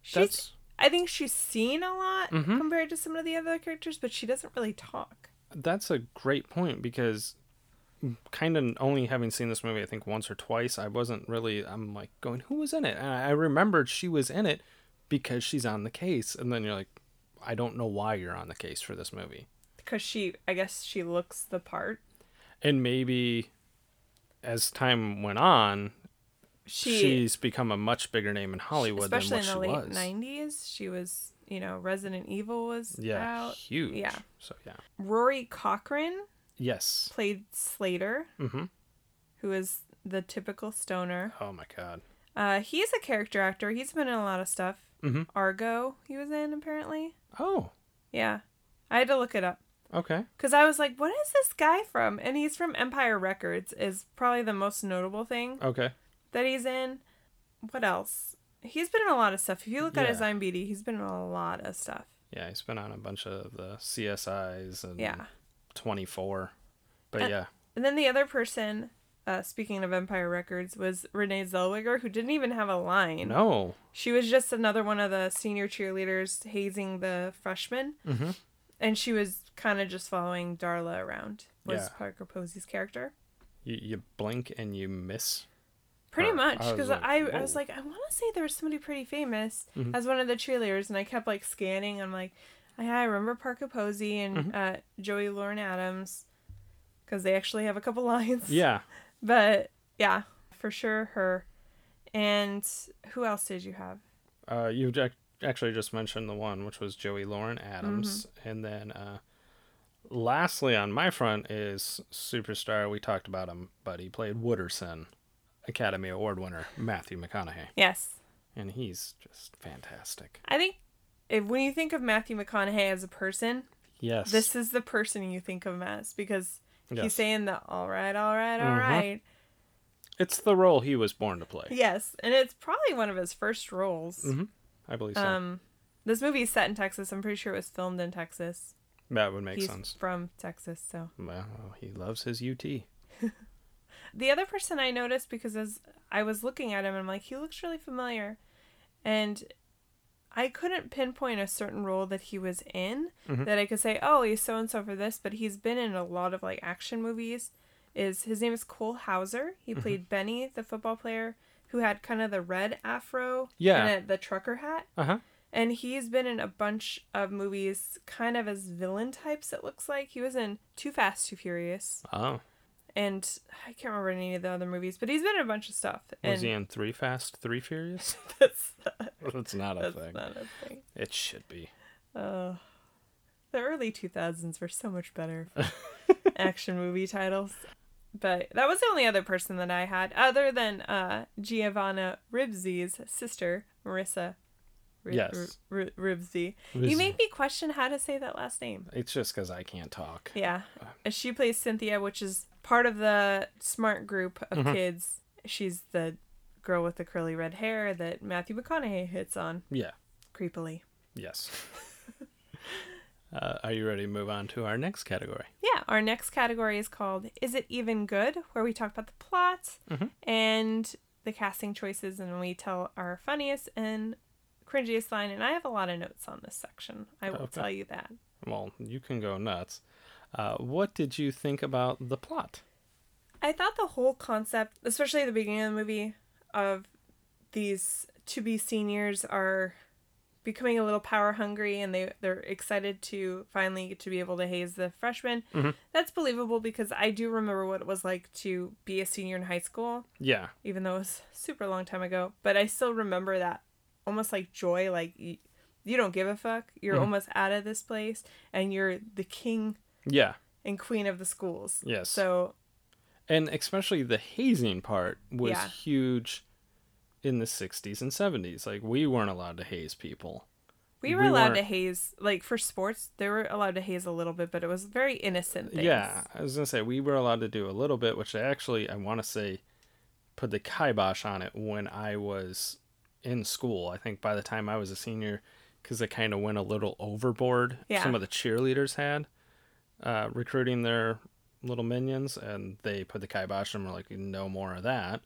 She's, That's I think she's seen a lot Mhm. compared to some of the other characters, but she doesn't really talk. that's a great point because kind of only having seen this movie I think once or twice, I wasn't really I'm like going who was in it? And I I remembered she was in it because she's on the case and then you're like I don't know why you're on the case for this movie. Because she, I guess she looks the part. And maybe as time went on, She, she's become a much bigger name in Hollywood especially than in the late was. 90s she was you know resident evil was Yeah, out huge. yeah. So yeah. rory Cochrane Yes. played slater Mm-hmm. who is the typical stoner Oh my god. uh he's a character actor he's been in a lot of stuff Mhm. argo he was in apparently Oh. yeah i had to look it up Okay. because i was like what is this guy from and he's from empire records is probably the most notable thing Okay. that he's in what else he's been in a lot of stuff if you look at his Yeah. imdb he's been in a lot of stuff Yeah, he's been on a bunch of the CSIs and yeah 24. But Uh, yeah. And then the other person, uh, speaking of Empire Records, was Renee Zellweger, who didn't even have a line. No. She was just another one of the senior cheerleaders hazing the freshmen. Mhm. And she was kind of just following Darla around, was Yeah. Parker Posey's character. You, you blink and you miss. Pretty Her. much, I was because like, I, I was whoa. like, I want to say there was somebody pretty famous Mhm. as one of the cheerleaders, and I kept like scanning. I'm like, yeah, I remember Parker Posey and Mm-hmm. uh, Joey Lauren Adams, because they actually have a couple lines. Yeah. But yeah, for sure her. And who else did you have? Uh, you ac- actually just mentioned the one, which was Joey Lauren Adams. Mm-hmm. And then uh, lastly on my front is superstar. We talked about him, but he played Wooderson, Academy Award winner Matthew McConaughey. Yes. And he's just fantastic. I think if when you think of Matthew McConaughey as a person, Yes. this is the person you think of him as because he's saying the all right, all right, all Mhm. right. It's the role he was born to play. Yes, and it's probably one of his first roles. Mhm. I believe so. Um this movie is set in Texas. I'm pretty sure it was filmed in Texas. that would make he's sense. from Texas, so. Well, he loves his UT. The other person I noticed because as I was looking at him, I'm like, he looks really familiar, and I couldn't pinpoint a certain role that he was in Mhm. that I could say, oh, he's so and so for this, but he's been in a lot of like action movies, is his name is Cole Hauser. He Mm-hmm. played Benny, the football player who had kind of the red afro Yeah. and a, the trucker hat. Uh huh. And he's been in a bunch of movies, kind of as villain types. It looks like he was in Too Fast, Too Furious, Oh, and I can't remember any of the other movies, but he's been in a bunch of stuff. was he in Three Fast, Three Furious? that's, That's not a that's thing. not a thing. It should be. Uh, the early 2000s were so much better for action movie titles. But that was the only other person that I had, other than uh, Giovanni Ribisi's sister, Marissa Ri- Yes. Ri- Ribisi. You make me question how to say that last name. It's just because I can't talk. Yeah. She plays Cynthia, which is part of the smart group of kids. She's the girl with the curly red hair that Matthew McConaughey hits on Yeah. creepily. Yes. uh, are you ready to move on to our next category? Yeah, our next category is called Is It Even Good? where we talk about the plot Mhm. and the casting choices and we tell our funniest and cringiest line. And I have a lot of notes on this section. I will Okay. tell you that. Well, you can go nuts. Uh, what did you think about the plot? I thought the whole concept, especially at the beginning of the movie, of these to be seniors are becoming a little power hungry and they they're excited to finally get to be able to haze the freshmen. Mhm. That's believable because I do remember what it was like to be a senior in high school, Yeah. even though it was super long time ago. But I still remember that almost like joy, like you, you don't give a fuck. You're Mhm. almost out of this place and you're the king Yeah. and queen of the schools. Yes. So And especially the hazing part was Yeah. huge in the 60s and 70s. Like, we weren't allowed to haze people. We were We allowed to weren't- haze, like for sports, they were allowed to haze a little bit, but it was very innocent things. Yeah. I was going to say, we were allowed to do a little bit, which I actually, I want to say, put the kibosh on it when I was in school. I think by the time I was a senior, because it kind of went a little overboard. Yeah. Some of the cheerleaders had uh, recruiting their little minions, and they put the kibosh and were like, no more of that.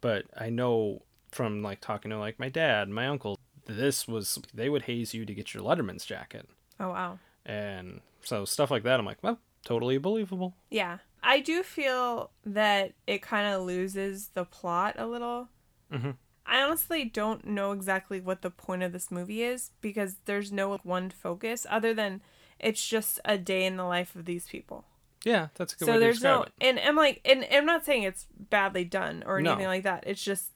But I know from like talking to like my dad, my uncle, this was they would haze you to get your Letterman's jacket, Oh wow. and so stuff like that. I'm like, well, totally believable. Yeah. I do feel that it kind of loses the plot a little. Mhm. I honestly don't know exactly what the point of this movie is because there's no one focus other than it's just a day in the life of these people. Yeah, that's a good so way to there's no it. and I'm like and I'm not saying it's badly done or No. anything like that. It's just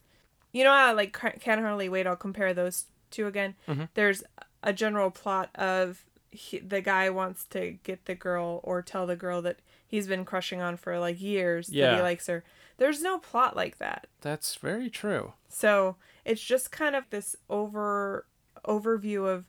you know how like Can't Hardly Wait. I'll compare those two again. Mhm. There's a general plot of he, the guy wants to get the girl or tell the girl that he's been crushing on for like years that Yeah. he likes her. There's no plot like that. That's very true. So it's just kind of this over overview of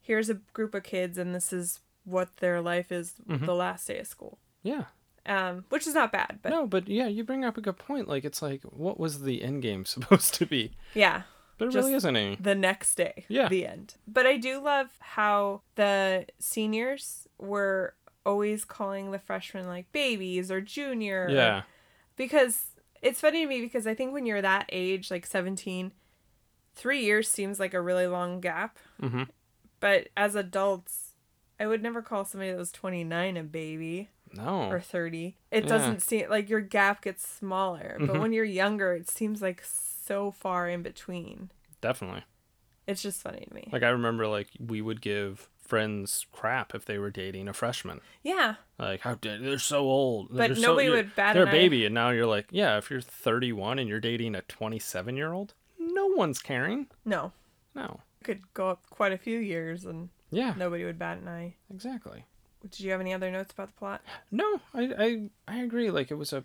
here's a group of kids and this is what their life is Mhm. the last day of school. Yeah. Um, which is not bad, but no, but yeah, you bring up a good point. Like, it's like, what was the end game supposed to be? yeah, But it really isn't any. the next day. Yeah. The end. But I do love how the seniors were always calling the freshmen like babies or junior. Yeah. because it's funny to me because I think when you're that age, like 17, three years seems like a really long gap. Mm-hmm. But as adults, I would never call somebody that was 29 a baby No. or 30. It Yeah. doesn't seem like your gap gets smaller. But Mhm. when you're younger, it seems like so far in between. Definitely. It's just funny to me. Like, I remember, like, we would give friends crap if they were dating a freshman. Yeah. Like, how dare they're so old. But They're nobody you're- would bat They're a baby, and now you're like, yeah, if you're 31 and you're dating a 27 year old, no one's caring. No. No. Could go up quite a few years and Yeah, nobody would bat an eye. exactly. Did you have any other notes about the plot? No, I, I I agree. Like it was a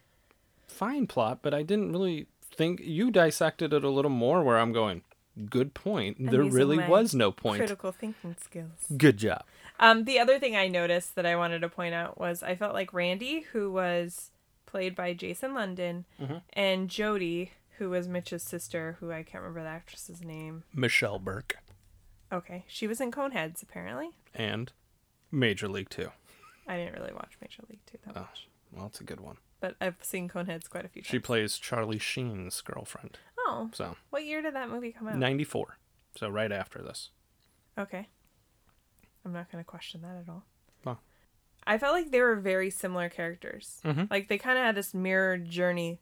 fine plot, but I didn't really think you dissected it a little more. Where I'm going, good point. there really was no point. Critical thinking skills. Good job. Um, the other thing I noticed that I wanted to point out was I felt like Randy, who was played by Jason London, Mhm. and Jody, who was Mitch's sister, who I can't remember the actress's name. Michelle Burke Okay, she was in Coneheads apparently. and Major League Two. I didn't really watch Major League Two that Oh, much, well, it's a good one. but I've seen Coneheads quite a few She plays Charlie Sheen's girlfriend. oh, So what year did that movie come out? 94. So right after this. Okay. I'm not going to question that at all. Well. I felt like they were very similar characters. Mhm. Like they kind of had this mirrored journey,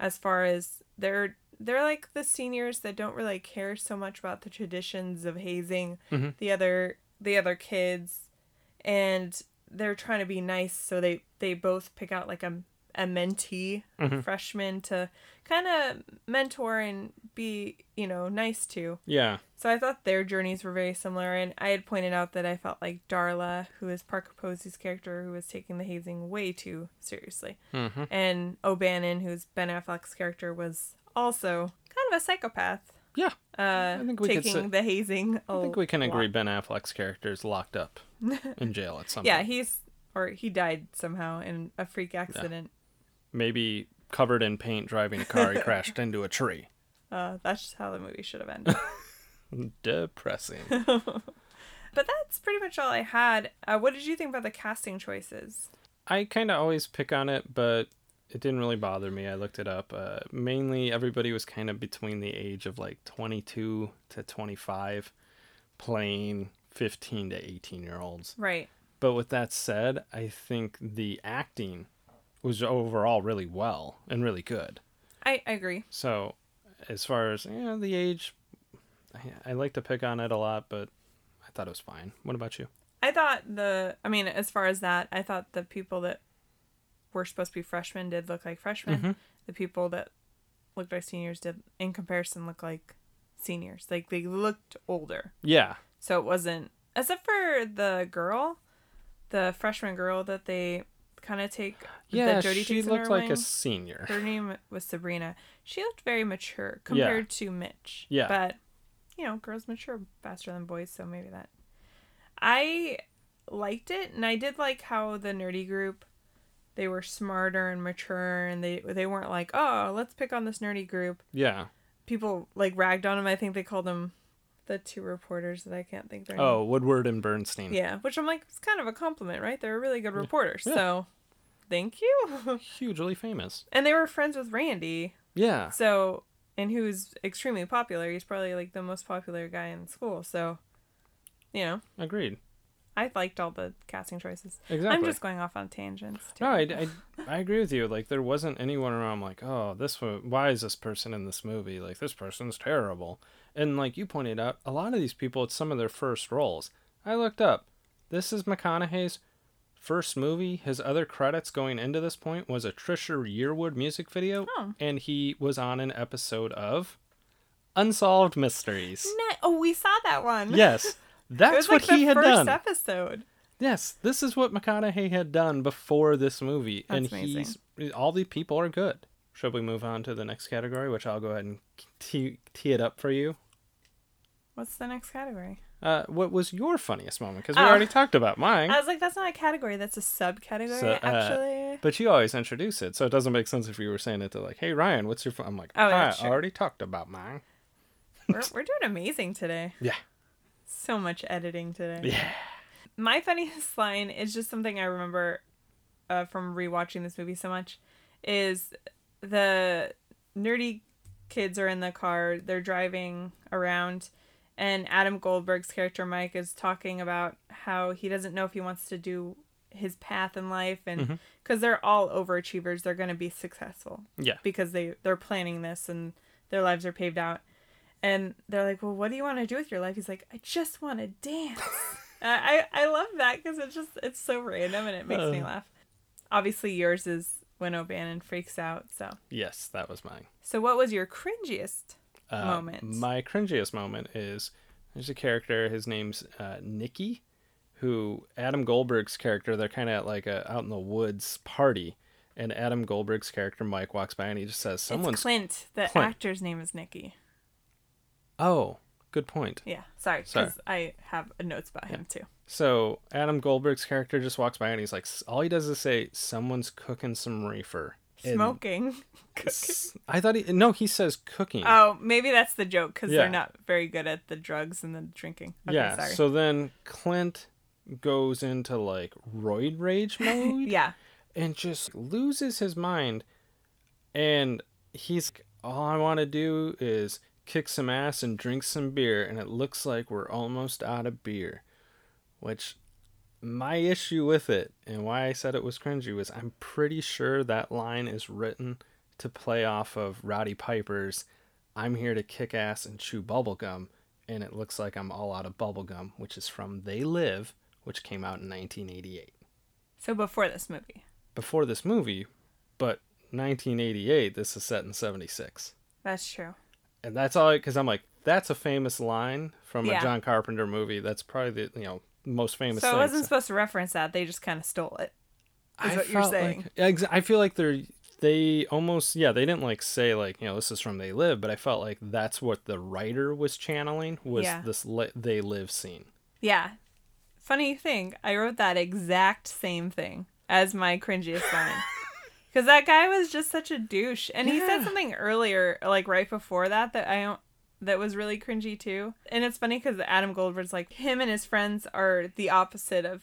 as far as they're they're like the seniors that don't really care so much about the traditions of hazing Mhm. the other the other kids, and they're trying to be nice. So they they both pick out like a a mentee Mhm. freshman to kind of mentor and be you know nice to. Yeah. So I thought their journeys were very similar, and I had pointed out that I felt like Darla, who is Parker Posey's character, who was taking the hazing way too seriously, hmm and O'Bannon, who's Ben Affleck's character, was also kind of a psychopath. Yeah. Uh, think we could taking say- the hazing. I think we can agree Ben Affleck's character is locked up in jail at some Yeah, point. he's or he died somehow in a freak accident. Maybe covered in paint driving a car, he crashed into a tree. Uh, that's just how the movie should have ended. Depressing. but that's pretty much all I had. Uh, what did you think about the casting choices? I kind of always pick on it, but it didn't really bother me. I looked it up. Uh, mainly, everybody was kind of between the age of like 22 to 25, playing 15 to 18 year olds. Right. But with that said, I think the acting was overall really well and really good. I, I agree. So, as far as you know, the age, I, I like to pick on it a lot, but I thought it was fine. What about you? I thought the, I mean, as far as that, I thought the people that were supposed to be freshmen did look like freshmen. Mhm. The people that looked like seniors did, in comparison, look like seniors. Like they looked older. Yeah, So it wasn't, except for the girl, the freshman girl that they kind of take, yeah, she looked like a senior. Her name was Sabrina. She looked very mature compared to Mitch. Yeah. But, you know, girls mature faster than boys, so maybe that. I liked it, and I did like how the nerdy group, they were smarter and mature, and they they weren't like, oh, let's pick on this nerdy group. Yeah. People like ragged on them. I think they called them the two reporters that I can't think their Oh, Woodward and Bernstein. Yeah, which I'm like, it's kind of a compliment, right? They're really good reporters. Yeah. So, thank you. Hugely famous. and they were friends with Randy, Yeah. So, and who's extremely popular. He's probably like the most popular guy in school. So, you know, Agreed. I liked all the casting choices. Exactly. I'm just going off on tangents. Too. No, I, I, I agree with you. Like, there wasn't anyone around like, oh, this one, why is this person in this movie? Like, this person's terrible. And like you pointed out, a lot of these people, it's some of their first roles. I looked up. This is McConaughey's first movie. His other credits going into this point was a Trisha Yearwood music video, Oh. and he was on an episode of Unsolved Mysteries. Oh, we saw that one. Yes, that's was what like he had first done. episode. Yes, this is what McConaughey had done before this movie, and That's amazing. he's all the people are good. Should we move on to the next category, which I'll go ahead and tee, tee it up for you? What's the next category? Uh, what was your funniest moment? Because we Oh. already talked about mine, I was like, that's not a category. That's a subcategory. So, uh, actually. but you always introduce it, so it doesn't make sense if you were saying it to like, "Hey Ryan, what's your?" Fun? I'm like, Oh, I already talked about mine. we're we're doing amazing today. Yeah, So much editing today. yeah, my funniest line is just something I remember uh, from rewatching this movie so much is the nerdy kids are in the car they're driving around and Adam Goldberg's character Mike is talking about how he doesn't know if he wants to do his path in life. And because they're all overachievers they're going to be successful. Yeah. because they they're planning this and their lives are paved out. And they're like well what do you want to do with your life? He's like i just want to dance I, I love that because it's just it's so random and it makes me Uh. laugh. Obviously yours is when o'bannon freaks out so. Yes, that was mine. so what was your cringiest Uh, moment? My cringiest moment is there's a character. His name's uh, Nikki, who Adam Goldberg's character. They're kind of like a, out in the woods party, and Adam Goldberg's character Mike walks by and he just says, "Someone's it's clint the Clint. actor's name is nikki oh, good point." yeah sorry because i have notes about him too So Adam Goldberg's character just walks by and he's like, all he does is say, "Someone's cooking some reefer." Smoking I thought he no, he says cooking. oh maybe that's the joke because Yeah. they're not very good at the drugs and the drinking okay, yeah. sorry So then Clint goes into like roid rage mode. yeah and just loses his mind and he's all i want to do is kick some ass and drink some beer and it looks like we're almost out of beer which my issue with it and why I said it was cringy was I'm pretty sure that line is written to play off of Roddy Piper's I'm here to kick ass and chew bubblegum and it looks like I'm all out of bubblegum, which is from They Live, which came out in 1988. So before this movie. Before this movie, but 1988, this is set in 76. That's true. And that's all because I'm like, that's a famous line from Yeah. a John Carpenter movie. That's probably the you know most famous. So thing. wasn't supposed to reference that. They just kind of stole it. is what you're saying. Like, yeah, I feel like they're they almost yeah they didn't like say like you know this is from They Live, but I felt like that's what the writer was channeling was Yeah. this li- They Live scene. Yeah. Funny thing, I wrote that exact same thing as my cringiest line. Because that guy was just such a douche, and he said something earlier, like right before that, that I don't. That was really cringy too. And it's funny because Adam Goldberg's like him and his friends are the opposite of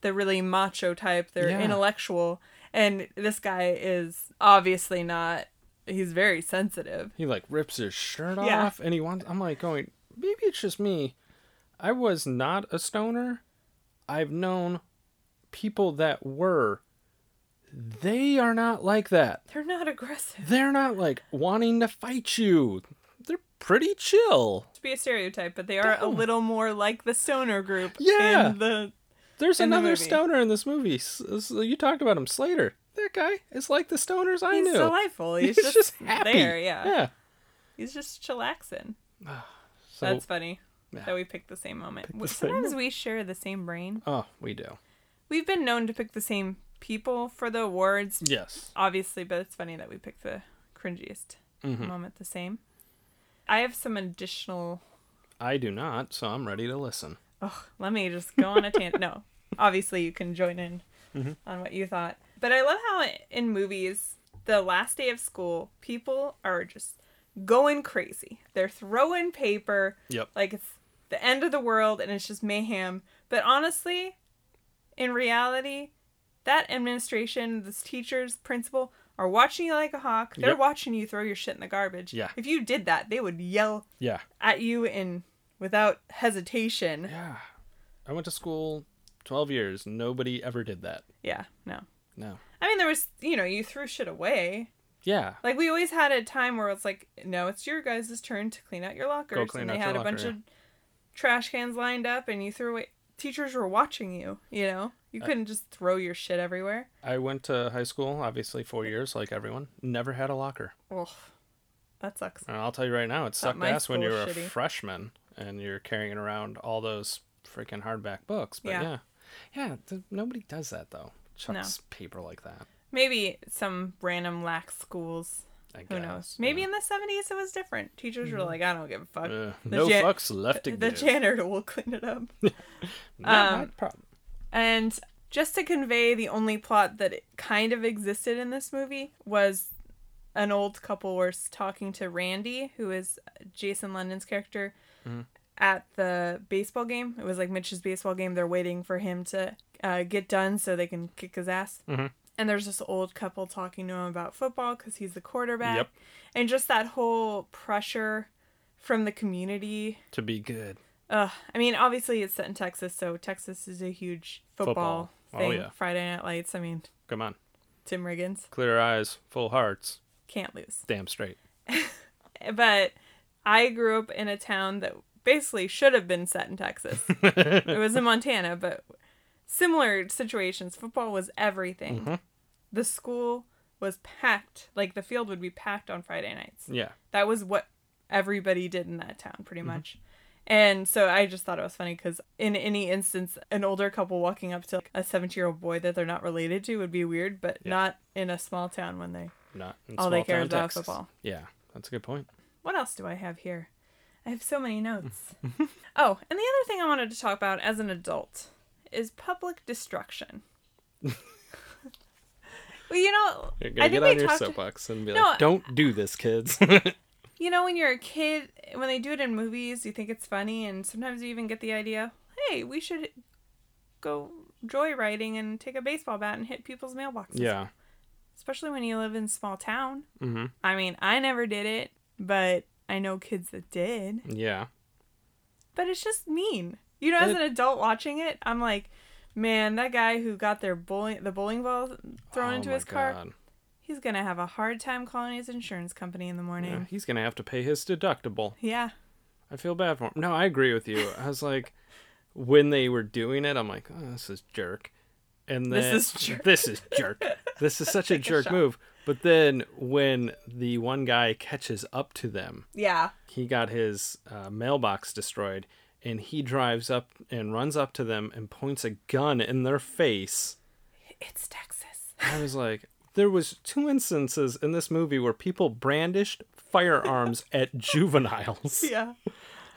the really macho type. They're Yeah. intellectual, and this guy is obviously not. He's very sensitive. He like rips his shirt Yeah. off and he wants. I'm like going maybe it's just me. I was not a stoner. I've known people that were. They are not like that. They're not aggressive. They're not like wanting to fight you. Pretty chill. To be a stereotype, but they are a little more like the stoner group. Yeah. In the There's the another movie. stoner in this movie. You talked about him, Slater. That guy is like the stoners I He's knew. delightful. He's, He's just, just happy. there. Yeah. Yeah. He's just chillaxing. So, That's funny yeah. that we picked the same moment. The same Sometimes moment. we share the same brain. oh, we do. We've been known to pick the same people for the awards, Yes. obviously, but it's funny that we picked the cringiest Mhm. moment the same. I have some additional. I do not, so I'm ready to listen. Oh, let me just go on a tangent. no, obviously you can join in Mhm. on what you thought. But I love how in movies, the last day of school, people are just going crazy. They're throwing paper Yep. like it's the end of the world and it's just mayhem. But honestly, in reality, that administration, this teachers, principal are watching you like a hawk. They're Yep. watching you throw your shit in the garbage. Yeah. If you did that, they would yell Yeah. at you in without hesitation. Yeah. I went to school 12 years. Nobody ever did that. Yeah, no. No. I mean, there was, you know, you threw shit away. Yeah. Like we always had a time where it's like, no, it's your guys' turn to clean out your lockers, clean and out they your had a locker, bunch yeah. of trash cans lined up, and you threw away. Teachers were watching you. You know, you couldn't just throw your shit everywhere. I went to high school, obviously, four years, like everyone. Never had a locker. Ugh, that sucks. And I'll tell you right now, it sucked ass when you were a freshman and you're carrying around all those freaking hardback books. But Yeah. yeah. Yeah, th- nobody does that, though. Chucks paper like that. Maybe some random lax schools. I Who guess. knows? Maybe yeah. in the seventies it was different. Teachers were like, I don't give a fuck. Uh, no jan- fucks left to the give. janitor will clean it up. Not my um, problem. And just to convey the only plot that kind of existed in this movie was an old couple was talking to Randy, who is Jason London's character, Mhm. at the baseball game. It was like Mitch's baseball game. They're waiting for him to uh, get done so they can kick his ass. Mhm. And there's this old couple talking to him about football because he's the quarterback. Yep. And just that whole pressure from the community To be good. Ugh, I mean, obviously it's set in Texas, so Texas is a huge football, Football. Oh, thing. yeah. Friday Night Lights. I mean, Come on. Tim Riggins Clear eyes, full hearts. can't lose. Damn straight. But I grew up in a town that basically should have been set in Texas. it was in Montana, but similar situations. Football was everything. Mhm. The school was packed. Like the field would be packed on Friday nights. Yeah. That was what everybody did in that town, Mm-hmm. pretty much. And so I just thought it was funny because in any instance, an older couple walking up to like, a 17 year old boy that they're not related to would be weird, but Yeah. not in a small town when they. Not in All they care is about Texas. football. Yeah, that's a good point. What else do I have here? I have so many notes. oh, and the other thing I wanted to talk about as an adult is public destruction. well, you know, You're I gonna think get we on your talked. soapbox and be No, like, "Don't do this, kids." You know, when you're a kid, when they do it in movies, you think it's funny, and sometimes you even get the idea, hey, we should go joyriding and take a baseball bat and hit people's mailboxes. yeah. Especially when you live in a small town. Mm-hmm. I mean, I never did it, but I know kids that did. Yeah. But it's just mean. You know, as It- an adult watching it, I'm like, Man, that guy who got their bowling the bowling ball thrown Oh into his car, God. He's gonna have a hard time calling his insurance company in the Yeah, morning. he's gonna have to pay his deductible. Yeah. I feel bad for him. No, I agree with you. I was like, when they were doing it, I'm like, oh, this is jerk. And then This is jerk. This is jerk. This is such a Take a jerk move. But then when the one guy catches up to them, Yeah. he got his uh, mailbox destroyed, and he drives up and runs up to them and points a gun in their face. It's Texas. I was like, there was two instances in this movie where people brandished firearms at juveniles. Yeah.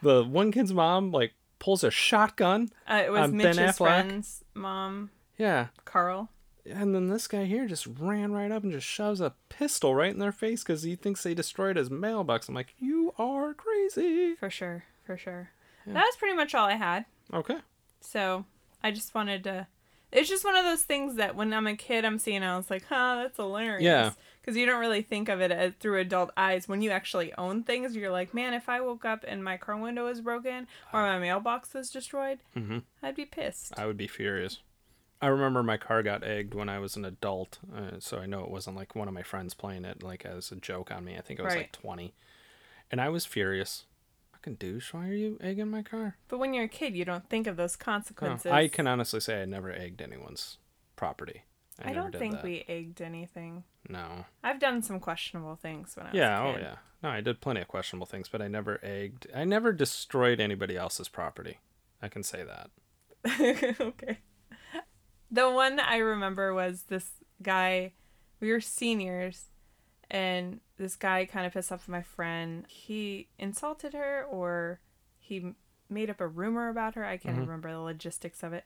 The one kid's mom like pulls a shotgun. Uh, it was Ben Mitch's Affleck? friend's mom, Yeah. Carl. And then this guy here just ran right up and just shoves a pistol right in their face because he thinks they destroyed his mailbox. I'm like, you are crazy. For sure. For sure. That was pretty much all I had. Okay. So I just wanted to. It's just one of those things that when I'm a kid, I'm seeing. I was like, "Huh, that's hilarious." Yeah. Because you don't really think of it as, through adult eyes. When you actually own things, you're like, "Man, if I woke up and my car window was broken or my mailbox was destroyed, Mhm. I'd be pissed." I would be furious. I remember my car got egged when I was an adult, uh, so I know it wasn't like one of my friends playing it like as a joke on me. I think I was like 20. And I was furious. Fucking douche, why are you egging my car? But when you're a kid, you don't think of those No, consequences. I can honestly say I never egged anyone's property. I, I, don't think that. we egged anything. No. I've done some questionable things when I Yeah, was oh yeah. No, I did plenty of questionable things, but I never egged. I never destroyed anybody else's property. I can say that. okay. The one I remember was this guy. We were seniors, and this guy kind of pissed off my friend. He insulted her, or he made up a rumor about her. I can't Mhm. remember the logistics of it.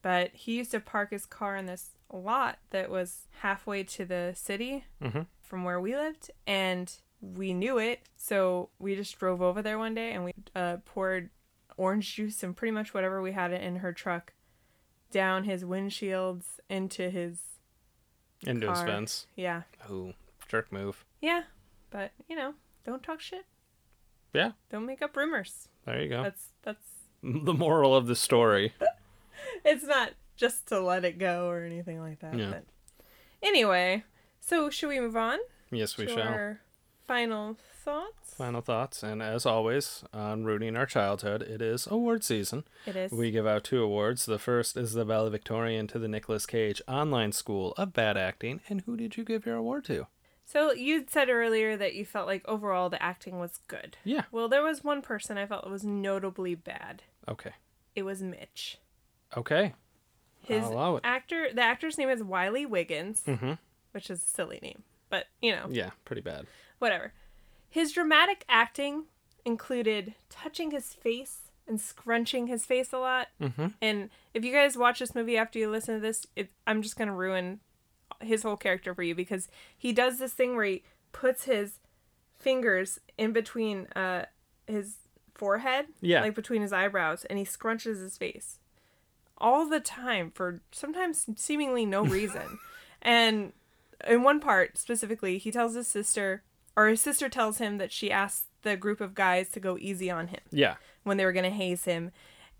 But he used to park his car in this lot that was halfway to the city Mhm. from where we lived, and we knew it. So we just drove over there one day and we uh, poured orange juice and pretty much whatever we had in her truck down his windshields into his Into his Car. fence. yeah Ooh, jerk move. Yeah but you know don't talk shit Yeah, don't make up rumors there you go. that's that's the moral of the story. it's not just to let it go or anything like that Yeah. but anyway so should we move on Yes, we shall. our final thoughts Final thoughts, and as always, on rooting our childhood, it is award season. it is We give out two awards. The first is the valedictorian to the Nicolas Cage Online School of Bad Acting. And who did you give your award to? So you said earlier that you felt like overall the acting was good Yeah. well there was one person i felt was notably bad Okay. it was mitch Okay. his I'll allow it. actor the actor's name is wiley wiggins Mm-hmm. which is a silly name but you know Yeah, pretty bad. whatever his dramatic acting included touching his face and scrunching his face a lot Mm-hmm. and if you guys watch this movie after you listen to this it, i'm just gonna ruin his whole character for you because he does this thing where he puts his fingers in between uh his forehead Yeah. like between his eyebrows and he scrunches his face all the time for sometimes seemingly no reason and in one part specifically he tells his sister or his sister tells him that she asked the group of guys to go easy on him Yeah. when they were gonna haze him,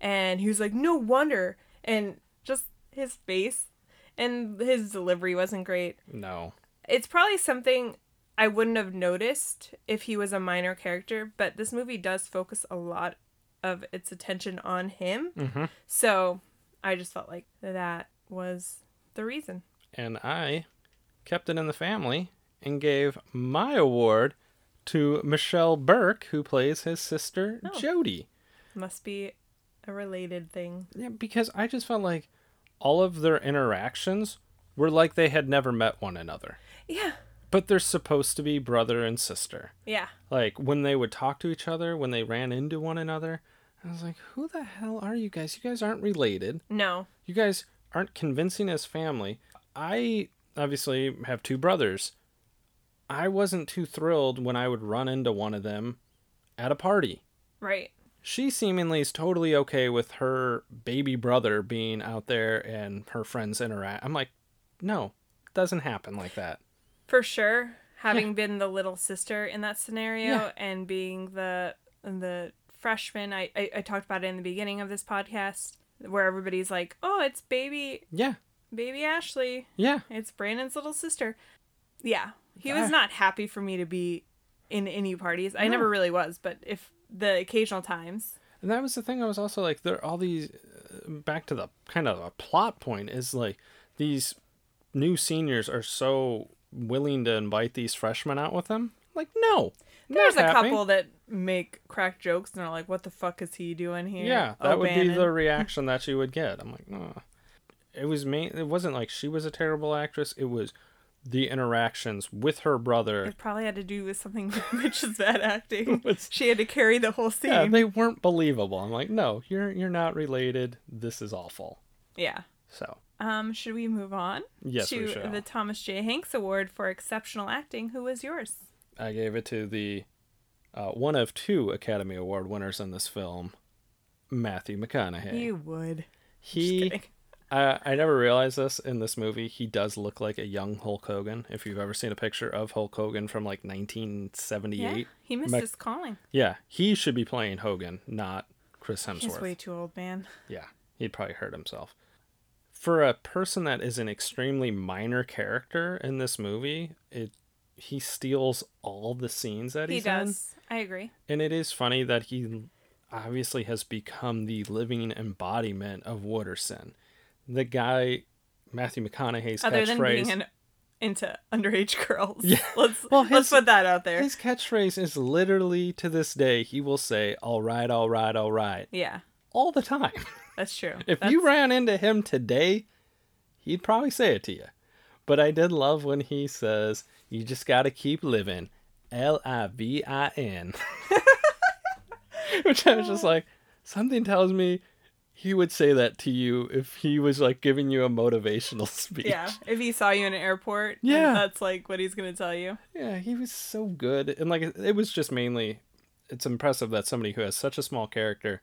and he was like, "No wonder," and just his face and his delivery wasn't great. No. It's probably something I wouldn't have noticed if he was a minor character, but this movie does focus a lot of its attention on him, Mm-hmm. so I just felt like that was the reason. And I kept it in the family and gave my award to Michelle Burke, who plays his sister Oh. Jody. Must be a related thing. Yeah, because I just felt like all of their interactions were like they had never met one another. Yeah, But they're supposed to be brother and sister. yeah, Like when they would talk to each other, when they ran into one another, I was like, who the hell are you guys? You guys aren't related. no, You guys aren't convincing as family. I obviously have two brothers. I wasn't too thrilled when I would run into one of them at a party. right. She seemingly is totally okay with her baby brother being out there and her friends interact. I'm like, no, it doesn't happen like that. For sure, having been the little sister in that scenario Yeah. and being the the freshman, I, I I talked about it in the beginning of this podcast. where everybody's like, "Oh, it's baby Yeah. baby Ashley. Yeah. It's Brandon's little sister." Yeah. He was not happy for me to be in any parties. I never really was, but if the occasional times. And that was the thing. I was also like, there are all these. uh, Back to the kind of a plot point is like these new seniors are so willing to invite these freshmen out with them. Like, no, There's a happening. couple that make crack jokes and are like, "What the fuck is he doing here?" Yeah, that would be the reaction that you would get. I'm like, no. It was me. It wasn't like she was a terrible actress. It was the interactions with her brother. It probably had to do with something with Mitch's bad acting. She had to carry the whole scene. Yeah, they weren't believable. I'm like, no, you're you're not related. This is awful. Yeah. So Um, should we move on yes, to we shall. the Thomas J. Hanks Award for exceptional acting? Who was yours? I gave it to the uh, one of two Academy Award winners in this film, Matthew McConaughey. You would. He, kidding. I, I never realized this in this movie. He does look like a young Hulk Hogan. If you've ever seen a picture of Hulk Hogan from like 1978, Yeah, he missed Mac- his calling. yeah, he should be playing Hogan, not Chris Hemsworth. He's way too old, man. Yeah, he'd probably hurt himself. For a person that is an extremely minor character in this movie, it he steals all the scenes that He he's in. does. I agree. And it is funny that he obviously has become the living embodiment of Wooderson. The guy, Matthew McConaughey's Other than catchphrase. being an, into underage girls. Yeah. Let's Well, let's put that out there. his catchphrase is literally to this day, he will say, all right, all right, all right, yeah, all the time. that's true. If That's- you ran into him today, he'd probably say it to you. But I did love when he says, you just got to keep living. L I V I N. Which I was just like, something tells me he would say that to you if he was like giving you a motivational speech. Yeah, if he saw you in an airport, Yeah. that's like what he's gonna tell you. Yeah, he was so good. And like, it was just mainly, it's impressive that somebody who has such a small character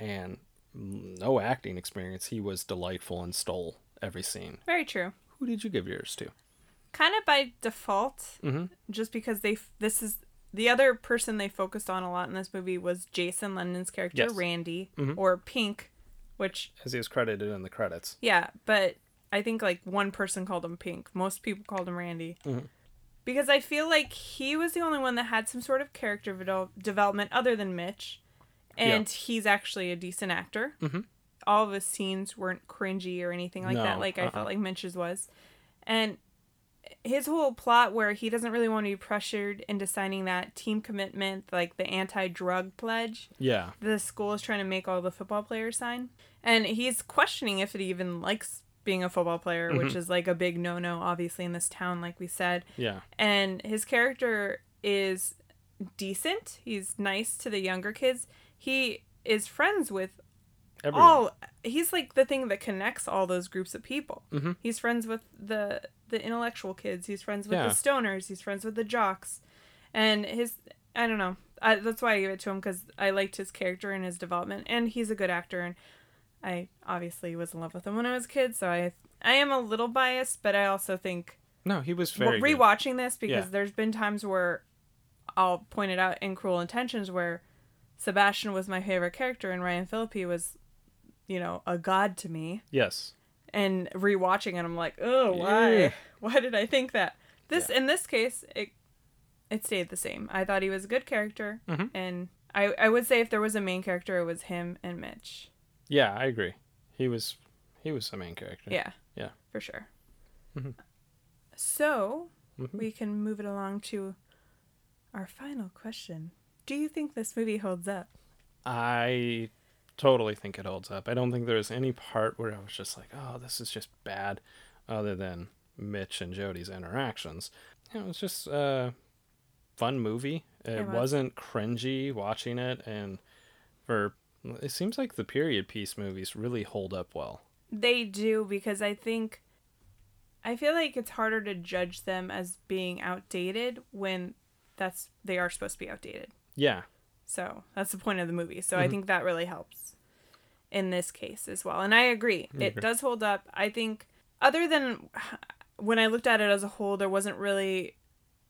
and no acting experience, he was delightful and stole every scene. Very true. Who did you give yours to? Kind of by default, Mhm. just because they this is the other person they focused on a lot in this movie was Jason London's character Yes. Randy Mhm. or Pink, which As he was credited in the credits. yeah, but I think like one person called him Pink. Most people called him Randy. Mhm. Because I feel like he was the only one that had some sort of character vid- development other than Mitch. And he's actually a decent actor. Mhm. All of his scenes weren't cringy or anything like that, like I uh-uh. felt like Mitch's was. And his whole plot where he doesn't really want to be pressured into signing that team commitment, like the anti drug pledge Yeah. the school is trying to make all the football players sign. And he's questioning if it even likes being a football player, which is like a big no no, obviously, in this town, like we said. Yeah. And his character is decent. He's nice to the younger kids. He is friends with Everyone. all he's like the thing that connects all those groups of people Mhm. he's friends with the the intellectual kids he's friends with Yeah. the stoners he's friends with the jocks and his i don't know I, that's why i gave it to him because i liked his character and his development and he's a good actor and i obviously was in love with him when i was a kid so i i am a little biased but i also think No, he was very good. rewatching this because Yeah. there's been times where I'll point it out in Cruel Intentions where Sebastian was my favorite character and Ryan Phillippe was, you know, a god to me. Yes. And rewatching it, I'm like, oh, why? Yeah. Why did I think that? This in this case, it it stayed the same. I thought he was a good character, Mhm. and I I would say if there was a main character, it was him and Mitch. Yeah, I agree. He was he was the main character. Yeah. Yeah. For sure. Mhm. So Mhm. we can move it along to our final question. Do you think this movie holds up? I totally think it holds up. I don't think there was any part where I was just like, "Oh, this is just bad," other than Mitch and Jody's interactions. You know, it was just a fun movie. It, It was. wasn't cringy watching it, and for it seems like the period piece movies really hold up well. They do because I think I feel like it's harder to judge them as being outdated when that's they are supposed to be outdated. Yeah, So that's the point of the movie. So I Mhm. think that really helps in this case as well. And I agree. I It does hold up. I think other than when I looked at it as a whole, there wasn't really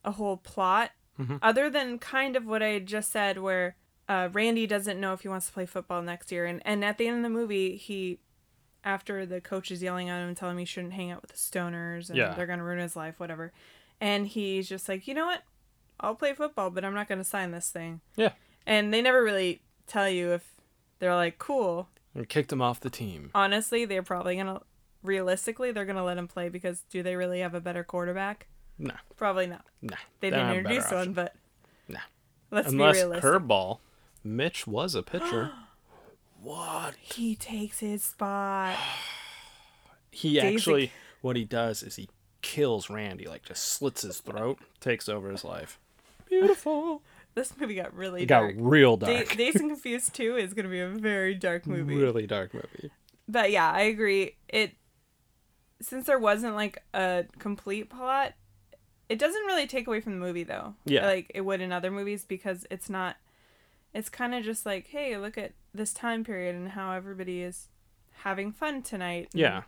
a whole plot. Mhm. Other than kind of what I just said, where uh, Randy doesn't know if he wants to play football next year, and and at the end of the movie, he after the coach is yelling at him and telling him he shouldn't hang out with the stoners and Yeah. they're gonna ruin his life, whatever. And he's just like, you know what? I'll play football, but I'm not gonna sign this thing. Yeah. And they never really tell you if they're like, cool. And kicked him off the team. Honestly, they're probably gonna realistically they're gonna let him play because do they really have a better quarterback? Nah, Probably not. nah. They don't didn't have a better introduce one, but Nah. let's Unless be realistic. curveball, Mitch was a pitcher. what? He takes his spot. He Daisy- actually, what he does is he kills Randy, like just slits his throat, takes over his life. Beautiful. This movie got really It got dark. real Da- dark. Dazed and Confused 2 is going to be a very dark movie. Really dark movie. But yeah, I agree. It since there wasn't like a complete plot, it doesn't really take away from the movie though. Yeah. Like it would in other movies because it's not it's kind of just like, hey, look at this time period and how everybody is having fun tonight. Yeah.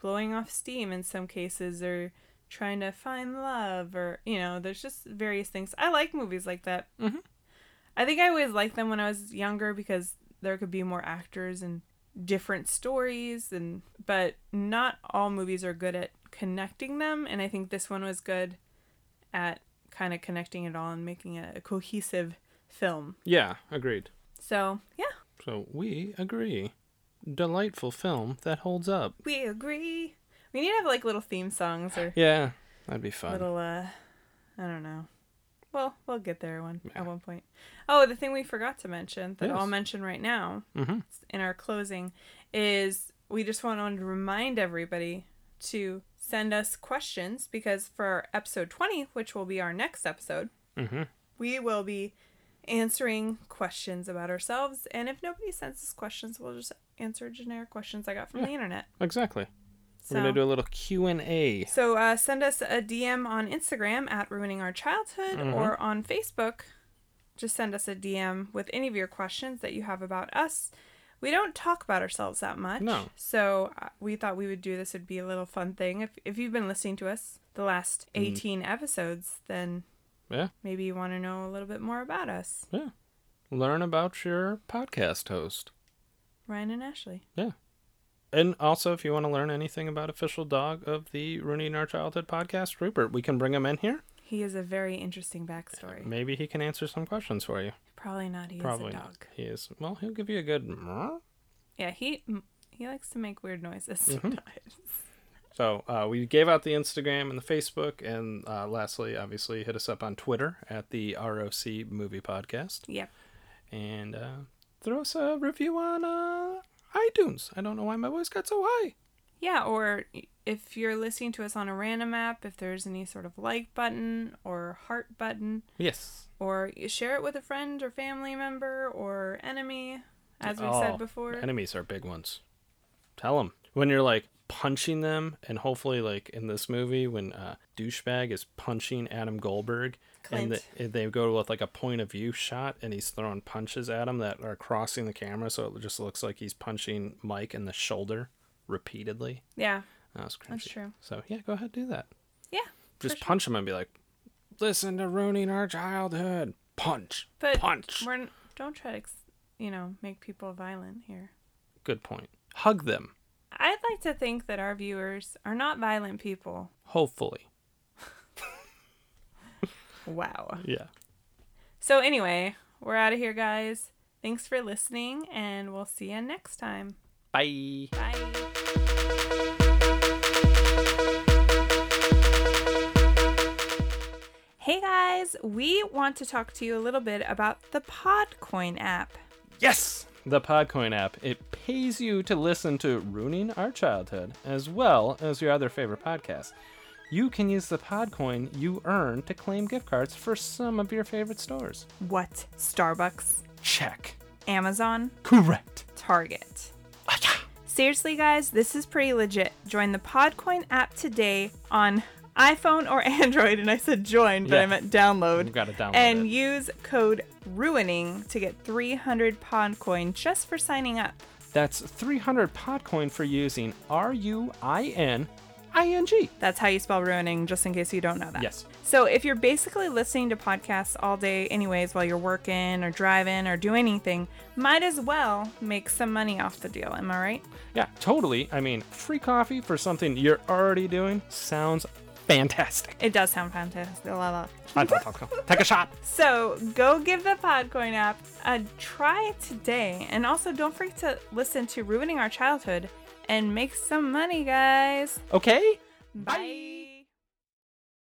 Blowing off steam in some cases or trying to find love or you know, there's just various things. I like movies like that. Mhm. I think I always liked them when I was younger because there could be more actors and different stories and but not all movies are good at connecting them and I think this one was good at kind of connecting it all and making it a cohesive film. Yeah, agreed. So, yeah, So we agree. Delightful film that holds up. we agree. We need to have like little theme songs or Yeah, that'd be fun. little uh I don't know. Well, we'll get there one Yeah. at one point. Oh, the thing we forgot to mention that Yes. I'll mention right now Mm-hmm. in our closing is we just want to remind everybody to send us questions because for episode 20, which will be our next episode, Mm-hmm. we will be answering questions about ourselves. And if nobody sends us questions, we'll just answer generic questions I got from Yeah. the internet. Exactly. So, We're gonna do a little Q and A. so uh, send us a DM on Instagram at Ruining Our Childhood Mhm. or on Facebook. Just send us a DM with any of your questions that you have about us. We don't talk about ourselves that much. No. So uh, we thought we would do this. It'd be a little fun thing. If, if you've been listening to us the last 18 episodes, then Mm. Yeah. maybe you want to know a little bit more about us. Yeah, learn about your podcast host. Ryan and Ashley. And also, if you want to learn anything about official dog of the Ruining Our Childhood podcast, Rupert, we can bring him in here. He has a very interesting backstory. Maybe he can answer some questions for you. Probably not. He Probably is a not. dog. He is. Well, he'll give you a good. Yeah, he he likes to make weird noises Mhm. So uh, we gave out the Instagram and the Facebook, and uh, lastly, obviously, hit us up on Twitter at the ROC Movie Podcast, Yep. and uh, throw us a review on uh, iTunes. I don't know why my voice got so high. Yeah, or if you're listening to us on a random app, if there's any sort of like button or heart button, Yes. or share it with a friend or family member or enemy, as we've Oh, said before. Enemies are big ones. Tell them when you're like punching them, and hopefully, like in this movie, when uh, douchebag is punching Adam Goldberg, and the, they go with like a point of view shot, and he's throwing punches at him that are crossing the camera, so it just looks like he's punching Mike in the shoulder repeatedly. Yeah, That was cringy. that's true. So yeah, go ahead do that. Yeah, Just sure. punch him and be like, "Listen to ruining our childhood." Punch. But Punch. we're don't try to, you know, make people violent here. Good point. Hug them. I'd like to think that our viewers are not violent people. Hopefully. Wow. Yeah. So anyway, we're out of here, guys. Thanks for listening, and we'll see you next time. Bye. Bye. Hey guys, we want to talk to you a little bit about the Podcoin app. Yes! The Podcoin app. It pays you to listen to Ruining Our Childhood as well as your other favorite podcasts. You can use the Podcoin you earn to claim gift cards for some of your favorite stores. What? Starbucks, Check. Amazon, Correct. Target. Seriously, guys, this is pretty legit. Join the Podcoin app today on iPhone or Android, and I said join, but. I meant download. You've got to download and it. use code ruining to get 300 Podcoin just for signing up. That's 300 Podcoin for using R U I N I N G. That's how you spell ruining, just in case you don't know that. Yes. So if you're basically listening to podcasts all day, anyways, while you're working or driving or doing anything, might as well make some money off the deal. Am I right? Yeah, totally. I mean, free coffee for something you're already doing sounds fantastic. It does sound fantastic. I La, la. Take a shot. So go give the Podcoin app a try today. And also don't forget to listen to Ruining Our Childhood and make some money, guys. Okay. Bye.